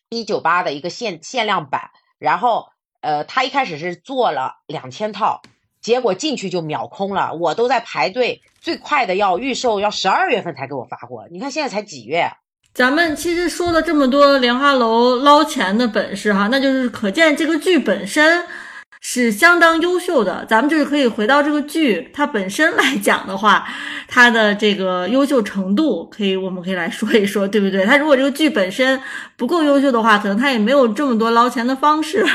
一九八的一个限限量版，然后呃，他一开始是做了两千套，结果进去就秒空了，我都在排队，最快的要预售要十二月份才给我发货，你看现在才几月？咱们其实说了这么多莲花楼捞钱的本事哈，那就是可见这个剧本身是相当优秀的。咱们就是可以回到这个剧它本身来讲的话，它的这个优秀程度，可以我们可以来说一说，对不对？它如果这个剧本身不够优秀的话，可能它也没有这么多捞钱的方式。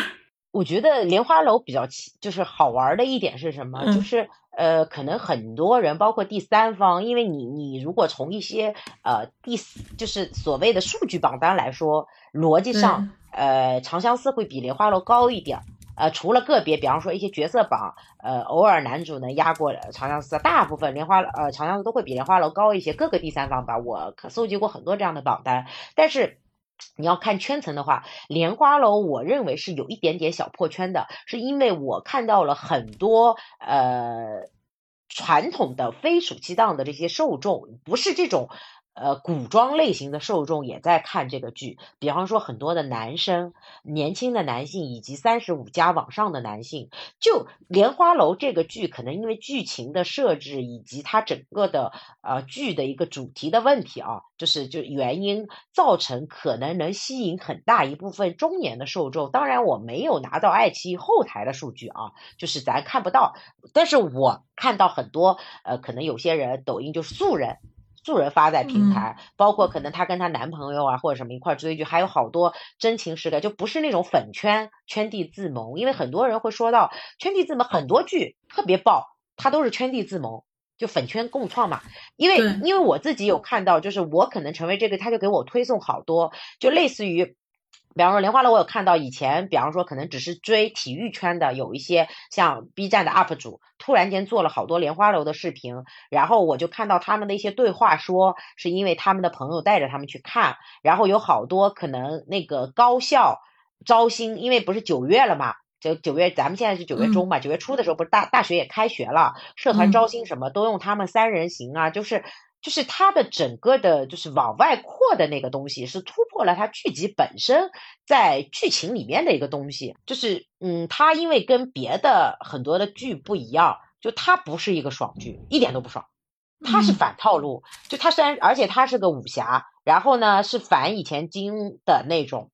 我觉得莲花楼比较就是好玩的一点是什么？就是呃，可能很多人，包括第三方，因为你你如果从一些呃第就是所谓的数据榜单来说，逻辑上呃长相思会比莲花楼高一点。呃，除了个别，比方说一些角色榜，呃，偶尔男主能压过长相思，大部分莲花呃长相思都会比莲花楼高一些。各个第三方吧，我可搜集过很多这样的榜单，但是。你要看圈层的话，莲花楼我认为是有一点点小破圈的，是因为我看到了很多呃传统的非暑期档的这些受众，不是这种。呃，古装类型的受众也在看这个剧，比方说很多的男生、年轻的男性以及三十五加往上的男性，就《莲花楼》这个剧，可能因为剧情的设置以及它整个的呃剧的一个主题的问题啊，就是就原因造成可能能吸引很大一部分中年的受众。当然，我没有拿到爱奇艺后台的数据啊，就是咱看不到，但是我看到很多呃，可能有些人抖音就是素人。素人发在平台，包括可能她跟她男朋友啊或者什么一块追剧，还有好多真情实感，就不是那种粉圈圈地自萌。因为很多人会说到圈地自萌，很多剧特别爆，它都是圈地自萌，就粉圈共创嘛。因为因为我自己有看到，就是我可能成为这个，他就给我推送好多，就类似于。比方说莲花楼，我有看到以前，比方说可能只是追体育圈的，有一些像 B 站的 UP 主，突然间做了好多莲花楼的视频，然后我就看到他们的一些对话，说是因为他们的朋友带着他们去看，然后有好多可能那个高校招新，因为不是九月了嘛，就九月咱们现在是九月中嘛，九月初的时候不是大大学也开学了，社团招新什么都用他们三人行啊，就是。就是它的整个的，就是往外扩的那个东西，是突破了它剧集本身在剧情里面的一个东西。就是，嗯，它因为跟别的很多的剧不一样，就它不是一个爽剧，一点都不爽，它是反套路。就它虽然，而且它是个武侠，然后呢是反以前金的那种，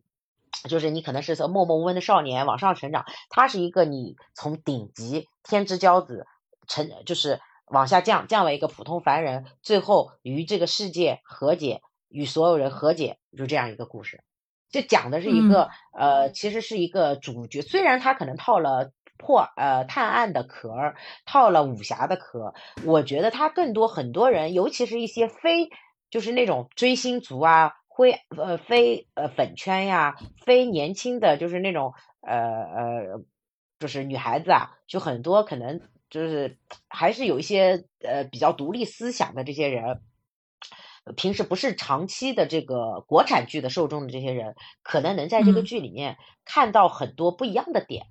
就是你可能是从默默无闻的少年往上成长，它是一个你从顶级天之骄子成，就是。往下降，降为一个普通凡人，最后与这个世界和解，与所有人和解，就这样一个故事。就讲的是一个，呃，其实是一个主角，虽然他可能套了破呃探案的壳儿，套了武侠的壳，我觉得他更多很多人，尤其是一些非就是那种追星族啊，灰呃非呃粉圈呀，非年轻的就是那种呃呃，就是女孩子啊，就很多可能。就是还是有一些呃比较独立思想的这些人。平时不是长期的这个国产剧的受众的这些人，可能能在这个剧里面看到很多不一样的点。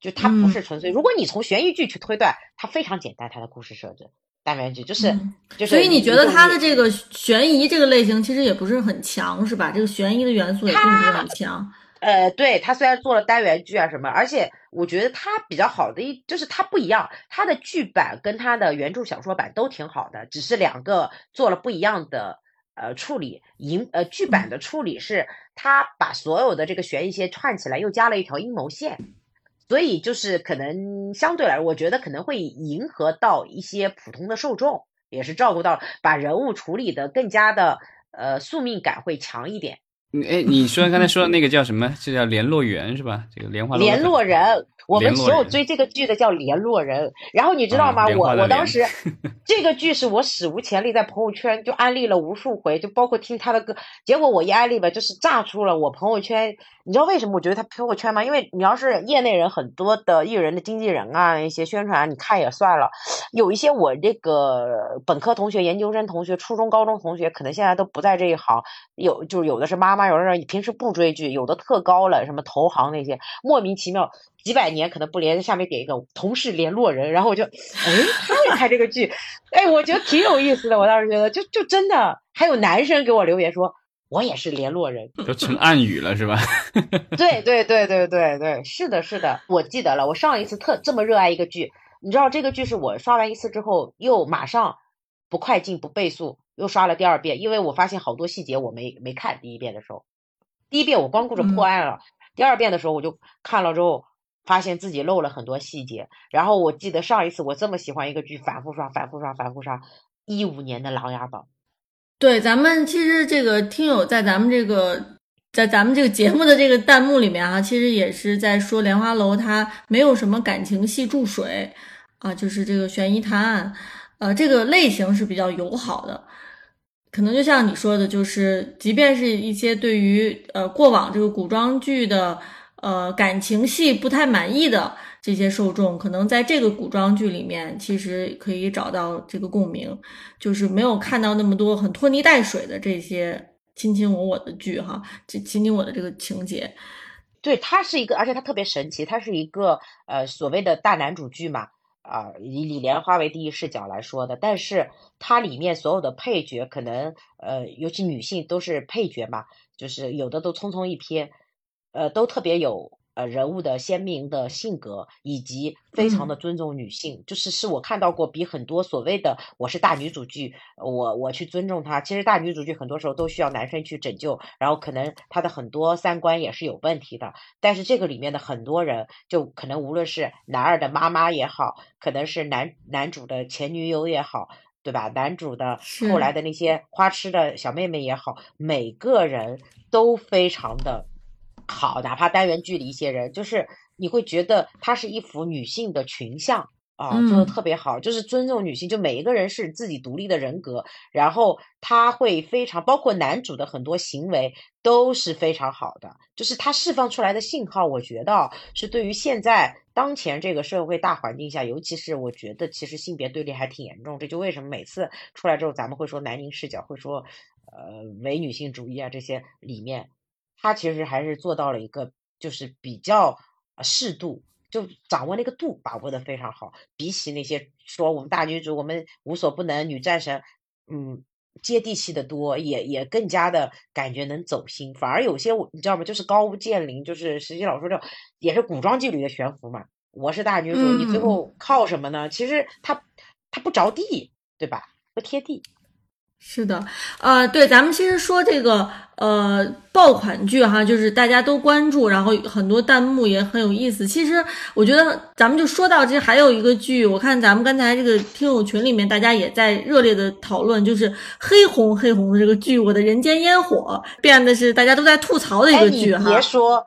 就它不是纯粹，如果你从悬疑剧去推断，它非常简单，它的故事设置单元剧就是就是。所以你觉得它的这个悬疑这个类型其实也不是很强，是吧？这个悬疑的元素也并不是很强。呃，对，他虽然做了单元剧啊什么，而且我觉得他比较好的一就是他不一样，他的剧版跟他的原著小说版都挺好的，只是两个做了不一样的呃处理。影呃剧版的处理是他把所有的这个悬疑线串起来，又加了一条阴谋线，所以就是可能相对来说，我觉得可能会迎合到一些普通的受众，也是照顾到把人物处理的更加的呃宿命感会强一点。哎，你说刚才说的那个叫什么？这叫联络员是吧？这个莲花联络人。我们所有追这个剧的叫联络人，然后你知道吗？我我当时 这个剧是我史无前例在朋友圈就安利了无数回，就包括听他的歌，结果我一安利吧，就是炸出了我朋友圈。你知道为什么我觉得他朋友圈吗？因为你要是业内人，很多的艺人的经纪人啊，一些宣传，你看也算了，有一些我这个本科同学、研究生同学、初中、高中同学，可能现在都不在这一行，有就是有的是妈妈，有的人平时不追剧，有的特高了，什么投行那些，莫名其妙。几百年可能不连，下面点一个同事联络人，然后我就，哎，他也拍这个剧，哎，我觉得挺有意思的。我当时觉得，就就真的还有男生给我留言说，我也是联络人，都成暗语了是吧？对对对对对对，是的，是的，我记得了。我上一次特这么热爱一个剧，你知道这个剧是我刷完一次之后，又马上不快进不倍速又刷了第二遍，因为我发现好多细节我没没看第一遍的时候，第一遍我光顾着破案了，第二遍的时候我就看了之后。发现自己漏了很多细节，然后我记得上一次我这么喜欢一个剧，反复刷、反复刷、反复刷，一五年的《琅琊榜》。对，咱们其实这个听友在咱们这个在咱们这个节目的这个弹幕里面啊，其实也是在说《莲花楼》它没有什么感情戏注水啊，就是这个悬疑探案，呃，这个类型是比较友好的。可能就像你说的，就是即便是一些对于呃过往这个古装剧的。呃，感情戏不太满意的这些受众，可能在这个古装剧里面，其实可以找到这个共鸣，就是没有看到那么多很拖泥带水的这些卿卿我我的剧哈，这卿卿我的这个情节。对，它是一个，而且它特别神奇，它是一个呃所谓的大男主剧嘛，啊，以李莲花为第一视角来说的，但是它里面所有的配角，可能呃，尤其女性都是配角嘛，就是有的都匆匆一瞥。呃，都特别有呃人物的鲜明的性格，以及非常的尊重女性，就是是我看到过比很多所谓的我是大女主剧，我我去尊重她。其实大女主剧很多时候都需要男生去拯救，然后可能她的很多三观也是有问题的。但是这个里面的很多人，就可能无论是男二的妈妈也好，可能是男男主的前女友也好，对吧？男主的后来的那些花痴的小妹妹也好，每个人都非常的。好，哪怕单元剧里一些人，就是你会觉得它是一幅女性的群像啊，做的特别好，就是尊重女性，就每一个人是自己独立的人格，然后他会非常，包括男主的很多行为都是非常好的，就是他释放出来的信号，我觉得是对于现在当前这个社会大环境下，尤其是我觉得其实性别对立还挺严重，这就为什么每次出来之后咱们会说男凝视角，会说呃唯女性主义啊这些里面。他其实还是做到了一个，就是比较适度，就掌握那个度，把握的非常好。比起那些说我们大女主，我们无所不能女战神，嗯，接地气的多，也也更加的感觉能走心。反而有些我你知道吗？就是高屋建瓴，就是实际老说这也是古装剧里的悬浮嘛。我是大女主，你最后靠什么呢？其实他他不着地，对吧？不贴地。是的，呃，对，咱们其实说这个呃爆款剧哈，就是大家都关注，然后很多弹幕也很有意思。其实我觉得咱们就说到，这还有一个剧，我看咱们刚才这个听友群里面大家也在热烈的讨论，就是黑红黑红的这个剧《我的人间烟火》，变的是大家都在吐槽的一个剧哈。别说，《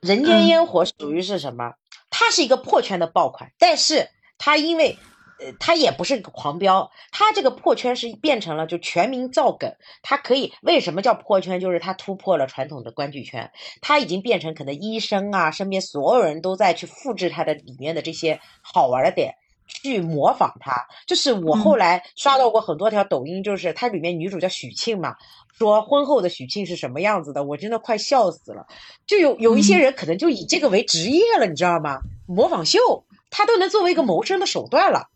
人间烟火》属于是什么？它是一个破圈的爆款，但是它因为。呃，他也不是狂飙，他这个破圈是变成了就全民造梗，它可以为什么叫破圈？就是它突破了传统的观剧圈，它已经变成可能医生啊，身边所有人都在去复制它的里面的这些好玩的点，去模仿他。就是我后来刷到过很多条抖音，就是它里面女主叫许沁嘛，说婚后的许沁是什么样子的，我真的快笑死了。就有有一些人可能就以这个为职业了，你知道吗？模仿秀，他都能作为一个谋生的手段了。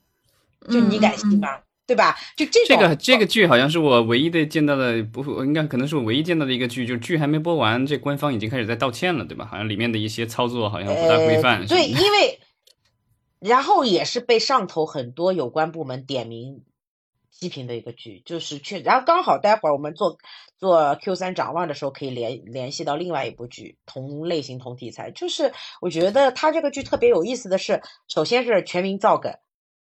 就你敢信吗？对吧？就这这个这个剧好像是我唯一的见到的，不应该可能是我唯一见到的一个剧，就是剧还没播完，这官方已经开始在道歉了，对吧？好像里面的一些操作好像不大规范。对，因为然后也是被上头很多有关部门点名批评的一个剧，就是确，然后刚好待会儿我们做做 Q 三展望的时候，可以联联系到另外一部剧，同类型同题材，就是我觉得他这个剧特别有意思的是，首先是全民造梗。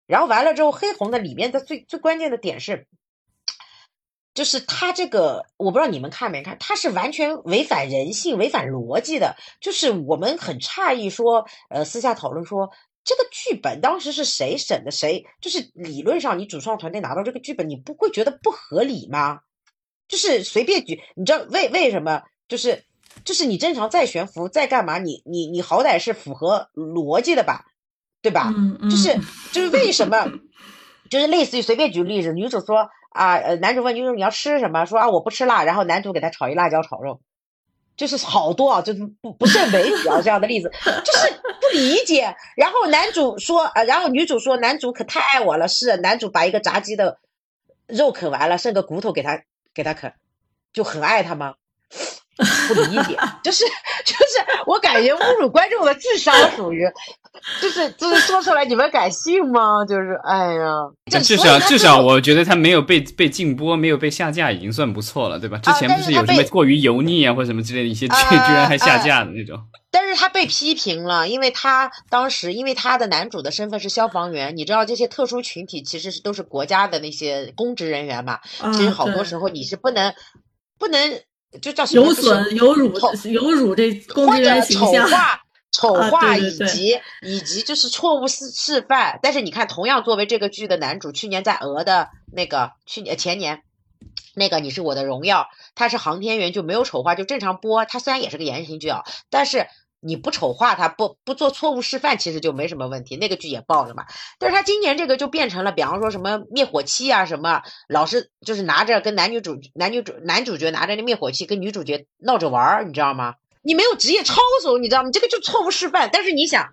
然后完了之后，黑红的里面的最最关键的点是，就是他这个我不知道你们看没看，他是完全违反人性、违反逻辑的。就是我们很诧异，说呃私下讨论说这个剧本当时是谁审的？谁就是理论上你主创团队拿到这个剧本，你不会觉得不合理吗？就是随便举，你知道为为什么？就是就是你正常再悬浮再干嘛，你你你好歹是符合逻辑的吧？对吧？就是就是为什么？就是类似于随便举个例子，女主说啊，呃，男主问女主你要吃什么？说啊我不吃辣，然后男主给她炒一辣椒炒肉，就是好多啊，就是不不胜枚举啊这样的例子，就是不理解。然后男主说啊，然后女主说男主可太爱我了，是男主把一个炸鸡的肉啃完了，剩个骨头给他给他啃，就很爱他吗？不理解，就是就是，我感觉侮辱观众的智商属于，就是就是说出来你们敢信吗？就是哎呀，至少至少我觉得他没有被被禁播，没有被下架，已经算不错了，对吧？之前不是有什么过于油腻啊或者什么之类的一些剧，居然还下架的那种。但是他被批评了，因为他当时因为他的男主的身份是消防员，你知道这些特殊群体其实是都是国家的那些公职人员嘛，其实好多时候你是不能不能。就叫有损有辱有辱这公职人形象，丑化丑化以及以及就是错误示示范。但是你看，同样作为这个剧的男主，去年在俄的那个去年前年那个你是我的荣耀，他是航天员就没有丑化，就正常播。他虽然也是个言情剧啊，但是。你不丑化他，不不做错误示范，其实就没什么问题。那个剧也爆了嘛。但是他今年这个就变成了，比方说什么灭火器啊，什么老是就是拿着跟男女主男女主男主角拿着那灭火器跟女主角闹着玩儿，你知道吗？你没有职业操守，你知道吗？这个就错误示范。但是你想。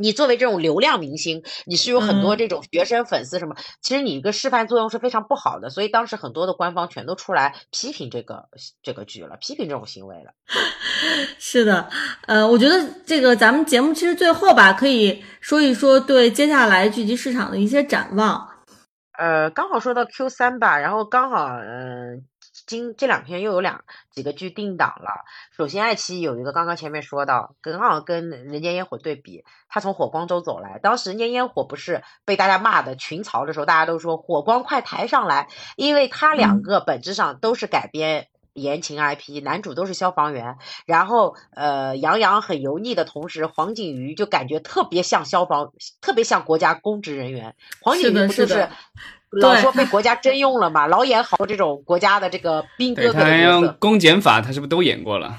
你作为这种流量明星，你是有很多这种学生粉丝什么，其实你一个示范作用是非常不好的，所以当时很多的官方全都出来批评这个这个剧了，批评这种行为了。是的，呃，我觉得这个咱们节目其实最后吧，可以说一说对接下来剧集市场的一些展望。呃，刚好说到 Q 三吧，然后刚好嗯。今这两天又有两几个剧定档了。首先，爱奇艺有一个，刚刚前面说到，刚好跟《人间烟火》对比，他从火光中走来。当时《人间烟火》不是被大家骂的群嘲的时候，大家都说火光快抬上来，因为他两个本质上都是改编言情 IP，男主都是消防员。然后，呃，杨洋很油腻的同时，黄景瑜就感觉特别像消防，特别像国家公职人员。黄景瑜不就是？老说被 国家征用了嘛，老演好多这种国家的这个兵哥哥的角色。公检法他是不是都演过了？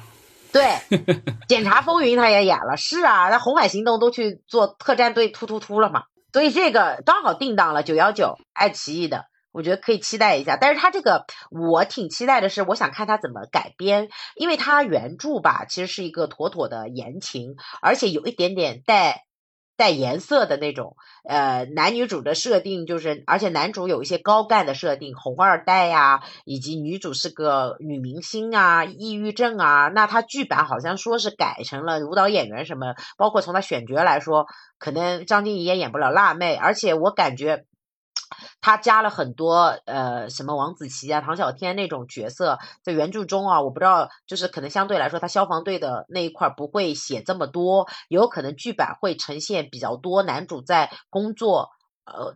对，检察风云他也演了。是啊，那红海行动都去做特战队突突突了嘛。所以这个刚好定档了九幺九，爱奇艺的，我觉得可以期待一下。但是他这个我挺期待的是，我想看他怎么改编，因为他原著吧其实是一个妥妥的言情，而且有一点点带。带颜色的那种，呃，男女主的设定就是，而且男主有一些高干的设定，红二代呀，以及女主是个女明星啊，抑郁症啊，那他剧版好像说是改成了舞蹈演员什么，包括从他选角来说，可能张婧仪也演不了辣妹，而且我感觉。他加了很多呃什么王子奇啊、唐小天那种角色，在原著中啊，我不知道，就是可能相对来说，他消防队的那一块不会写这么多，有可能剧版会呈现比较多男主在工作呃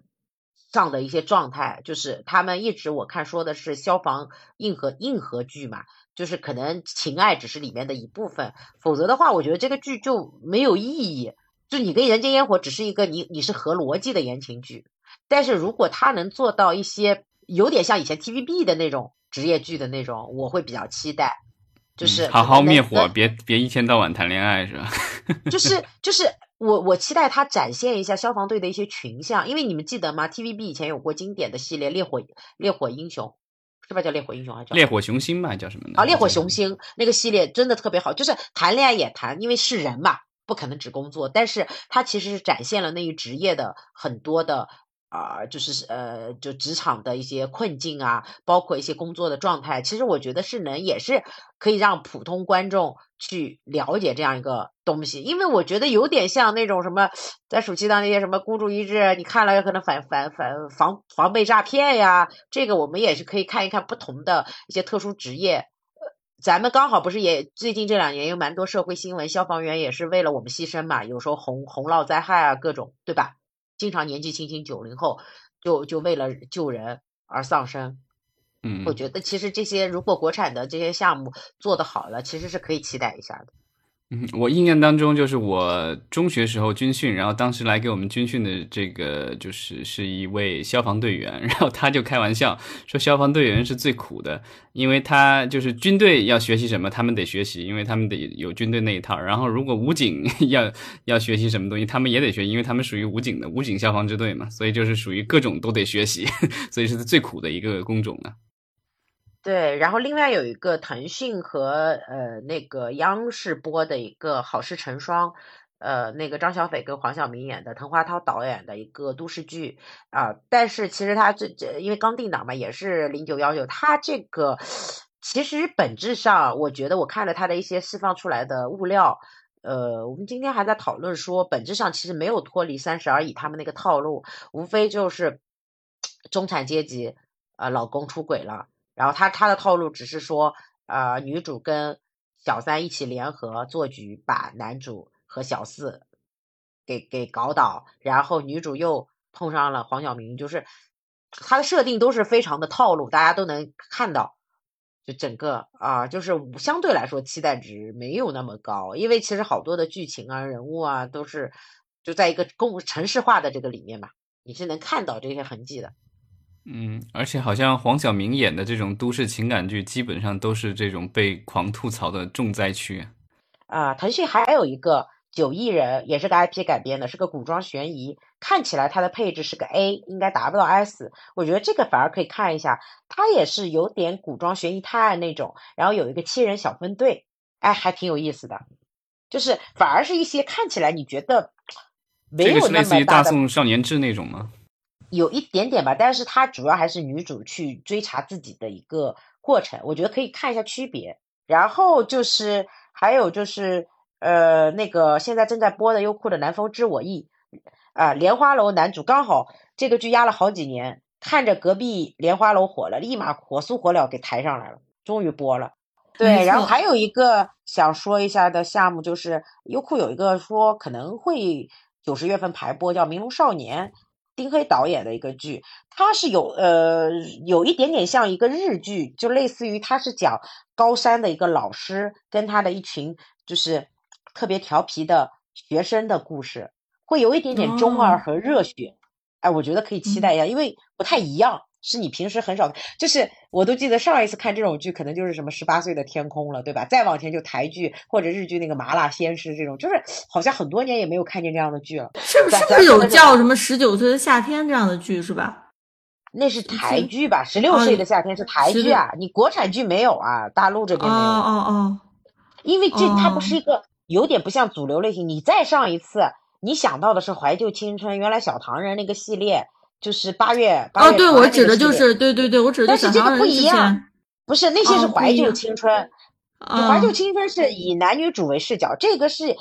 上的一些状态，就是他们一直我看说的是消防硬核硬核剧嘛，就是可能情爱只是里面的一部分，否则的话，我觉得这个剧就没有意义，就你跟人间烟火只是一个你你是合逻辑的言情剧。但是如果他能做到一些有点像以前 TVB 的那种职业剧的那种，我会比较期待。就是好好灭火，别别一天到晚谈恋爱是吧？就是就是我我期待他展现一下消防队的一些群像，因为你们记得吗？TVB 以前有过经典的系列《烈火烈火英雄》，是吧？叫《烈火英雄》还是叫烈火雄心吧？叫什么呢？啊，《烈火雄心》那个系列真的特别好，就是谈恋爱也谈，因为是人嘛，不可能只工作，但是他其实是展现了那一职业的很多的。啊，就是呃，就职场的一些困境啊，包括一些工作的状态，其实我觉得是能也是可以让普通观众去了解这样一个东西，因为我觉得有点像那种什么，在暑期档那些什么孤注一掷，你看了有可能反反反防防备诈骗呀，这个我们也是可以看一看不同的一些特殊职业。咱们刚好不是也最近这两年有蛮多社会新闻，消防员也是为了我们牺牲嘛，有时候洪洪涝灾害啊，各种对吧？经常年纪轻轻九零后，就就为了救人而丧生。嗯，我觉得其实这些如果国产的这些项目做得好了，其实是可以期待一下的。我印象当中就是我中学时候军训，然后当时来给我们军训的这个就是是一位消防队员，然后他就开玩笑说消防队员是最苦的，因为他就是军队要学习什么，他们得学习，因为他们得有军队那一套。然后如果武警 要要学习什么东西，他们也得学，因为他们属于武警的武警消防支队嘛，所以就是属于各种都得学习，所以是最苦的一个工种了。对，然后另外有一个腾讯和呃那个央视播的一个《好事成双》，呃，那个张小斐跟黄晓明演的，滕华涛导演的一个都市剧啊。但是其实他这这因为刚定档嘛，也是零九幺九，他这个其实本质上，我觉得我看了他的一些释放出来的物料，呃，我们今天还在讨论说，本质上其实没有脱离《三十而已》他们那个套路，无非就是中产阶级啊，老公出轨了。然后他他的套路只是说，呃，女主跟小三一起联合做局，把男主和小四给给搞倒，然后女主又碰上了黄晓明，就是他的设定都是非常的套路，大家都能看到，就整个啊，就是相对来说期待值没有那么高，因为其实好多的剧情啊、人物啊都是就在一个公城市化的这个里面嘛，你是能看到这些痕迹的。嗯，而且好像黄晓明演的这种都市情感剧，基本上都是这种被狂吐槽的重灾区。啊，腾讯还有一个《九亿人》，也是个 IP 改编的，是个古装悬疑，看起来它的配置是个 A，应该达不到 S。我觉得这个反而可以看一下，它也是有点古装悬疑探案那种，然后有一个七人小分队，哎，还挺有意思的。就是反而是一些看起来你觉得没有那么大的。类似于《大宋少年志》那种吗？有一点点吧，但是它主要还是女主去追查自己的一个过程，我觉得可以看一下区别。然后就是还有就是呃那个现在正在播的优酷的《南风知我意》啊，莲花楼男主刚好这个剧压了好几年，看着隔壁莲花楼火了，立马火速火燎给抬上来了，终于播了。对，然后还有一个想说一下的项目就是优酷有一个说可能会九十月份排播，叫《明龙少年》。丁黑导演的一个剧，它是有呃有一点点像一个日剧，就类似于它是讲高山的一个老师跟他的一群就是特别调皮的学生的故事，会有一点点中二和热血，哎，我觉得可以期待一下，因为不太一样。是你平时很少，就是我都记得上一次看这种剧，可能就是什么十八岁的天空了，对吧？再往前就台剧或者日剧那个麻辣鲜师这种，就是好像很多年也没有看见这样的剧了。是不是不是有叫什么十九岁的夏天这样的剧是吧？那是台剧吧？十六岁的夏天是台剧啊，你国产剧没有啊？大陆这边没有。哦哦哦。因为这它不是一个有点不像主流类型。你再上一次，你想到的是怀旧青春，原来小唐人那个系列。就是八月，哦，对，我指的就是对对对，我指的是但是这个不一样，不是那些是怀旧青春，怀旧青春是以男女主为视角，这个是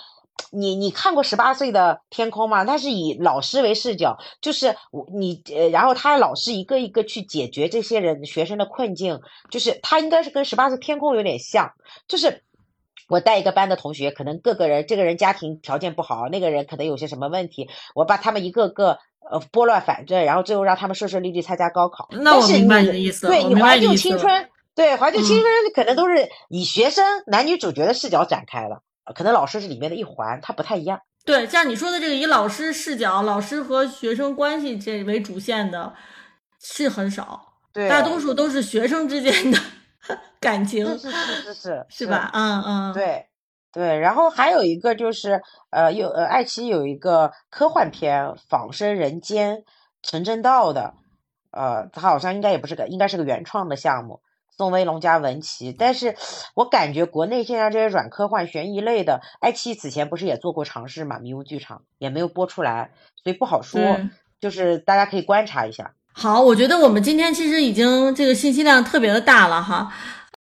你你看过十八岁的天空吗？他是以老师为视角，就是我你呃，然后他老师一个一个去解决这些人学生的困境，就是他应该是跟十八岁天空有点像，就是我带一个班的同学，可能各个人这个人家庭条件不好，那个人可能有些什么问题，我把他们一个个。呃，拨乱反正，然后最后让他们顺顺利利参加高考。那我明白你的意思。对你怀旧青春，对怀旧青春可能都是以学生男女主角的视角展开的，可能老师是里面的一环，它不太一样。对，像你说的这个以老师视角、老师和学生关系这为主线的，是很少。对，大多数都是学生之间的 感情。是是是是是，是吧？嗯嗯。对。对，然后还有一个就是呃，有呃，爱奇艺有一个科幻片《仿生人间》，陈正道的，呃，他好像应该也不是个，应该是个原创的项目，宋威龙加文琪。但是我感觉国内现在这些软科幻悬疑类的，爱奇艺此前不是也做过尝试嘛？迷雾剧场也没有播出来，所以不好说。就是大家可以观察一下。好，我觉得我们今天其实已经这个信息量特别的大了哈。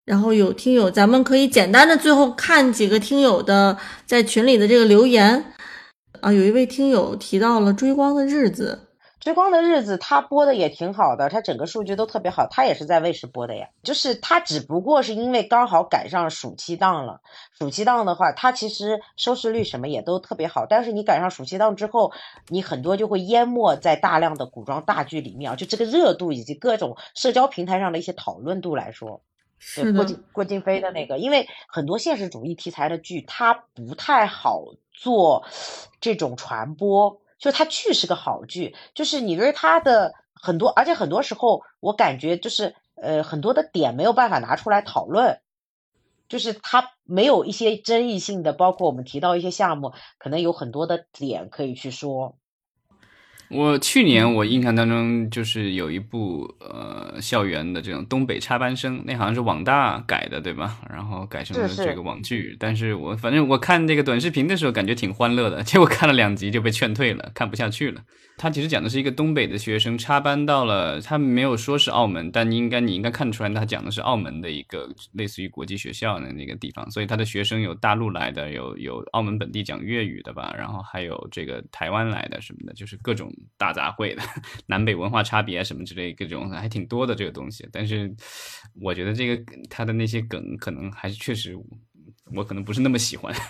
然后有听友，咱们可以简单的最后看几个听友的在群里的这个留言啊。有一位听友提到了《追光的日子》。追光的日子，它播的也挺好的，它整个数据都特别好。它也是在卫视播的呀，就是它只不过是因为刚好赶上暑期档了。暑期档的话，它其实收视率什么也都特别好。但是你赶上暑期档之后，你很多就会淹没在大量的古装大剧里面啊。就这个热度以及各种社交平台上的一些讨论度来说，是郭靖郭靖飞的那个，因为很多现实主义题材的剧，它不太好做这种传播。就它剧是个好剧，就是你对它的很多，而且很多时候我感觉就是呃很多的点没有办法拿出来讨论，就是它没有一些争议性的，包括我们提到一些项目，可能有很多的点可以去说。我去年我印象当中就是有一部呃校园的这种东北插班生，那好像是网大改的对吧？然后改成了这个网剧，但是我反正我看这个短视频的时候感觉挺欢乐的，结果看了两集就被劝退了，看不下去了。他其实讲的是一个东北的学生插班到了，他没有说是澳门，但应该你应该看出来，他讲的是澳门的一个类似于国际学校的那个地方，所以他的学生有大陆来的，有有澳门本地讲粤语的吧，然后还有这个台湾来的什么的，就是各种大杂烩的，南北文化差别什么之类各种还挺多的这个东西。但是我觉得这个他的那些梗可能还是确实我可能不是那么喜欢。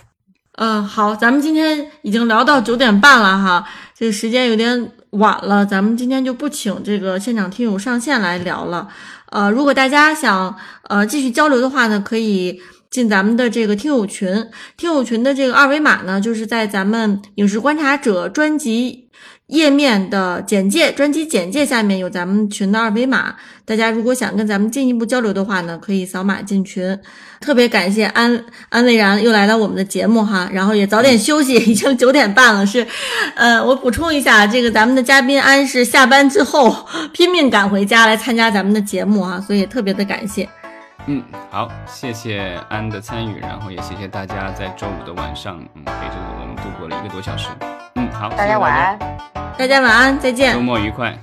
嗯，好，咱们今天已经聊到九点半了哈，这个时间有点晚了，咱们今天就不请这个现场听友上线来聊了。呃，如果大家想呃继续交流的话呢，可以进咱们的这个听友群，听友群的这个二维码呢，就是在咱们影视观察者专辑。页面的简介，专辑简介下面有咱们群的二维码，大家如果想跟咱们进一步交流的话呢，可以扫码进群。特别感谢安安蔚然又来到我们的节目哈，然后也早点休息，已经九点半了。是，呃，我补充一下，这个咱们的嘉宾安是下班之后拼命赶回家来参加咱们的节目啊，所以特别的感谢。嗯，好，谢谢安的参与，然后也谢谢大家在周五的晚上，嗯，陪着我们度过了一个多小时。好大家晚安。大家晚安再见。周末愉快。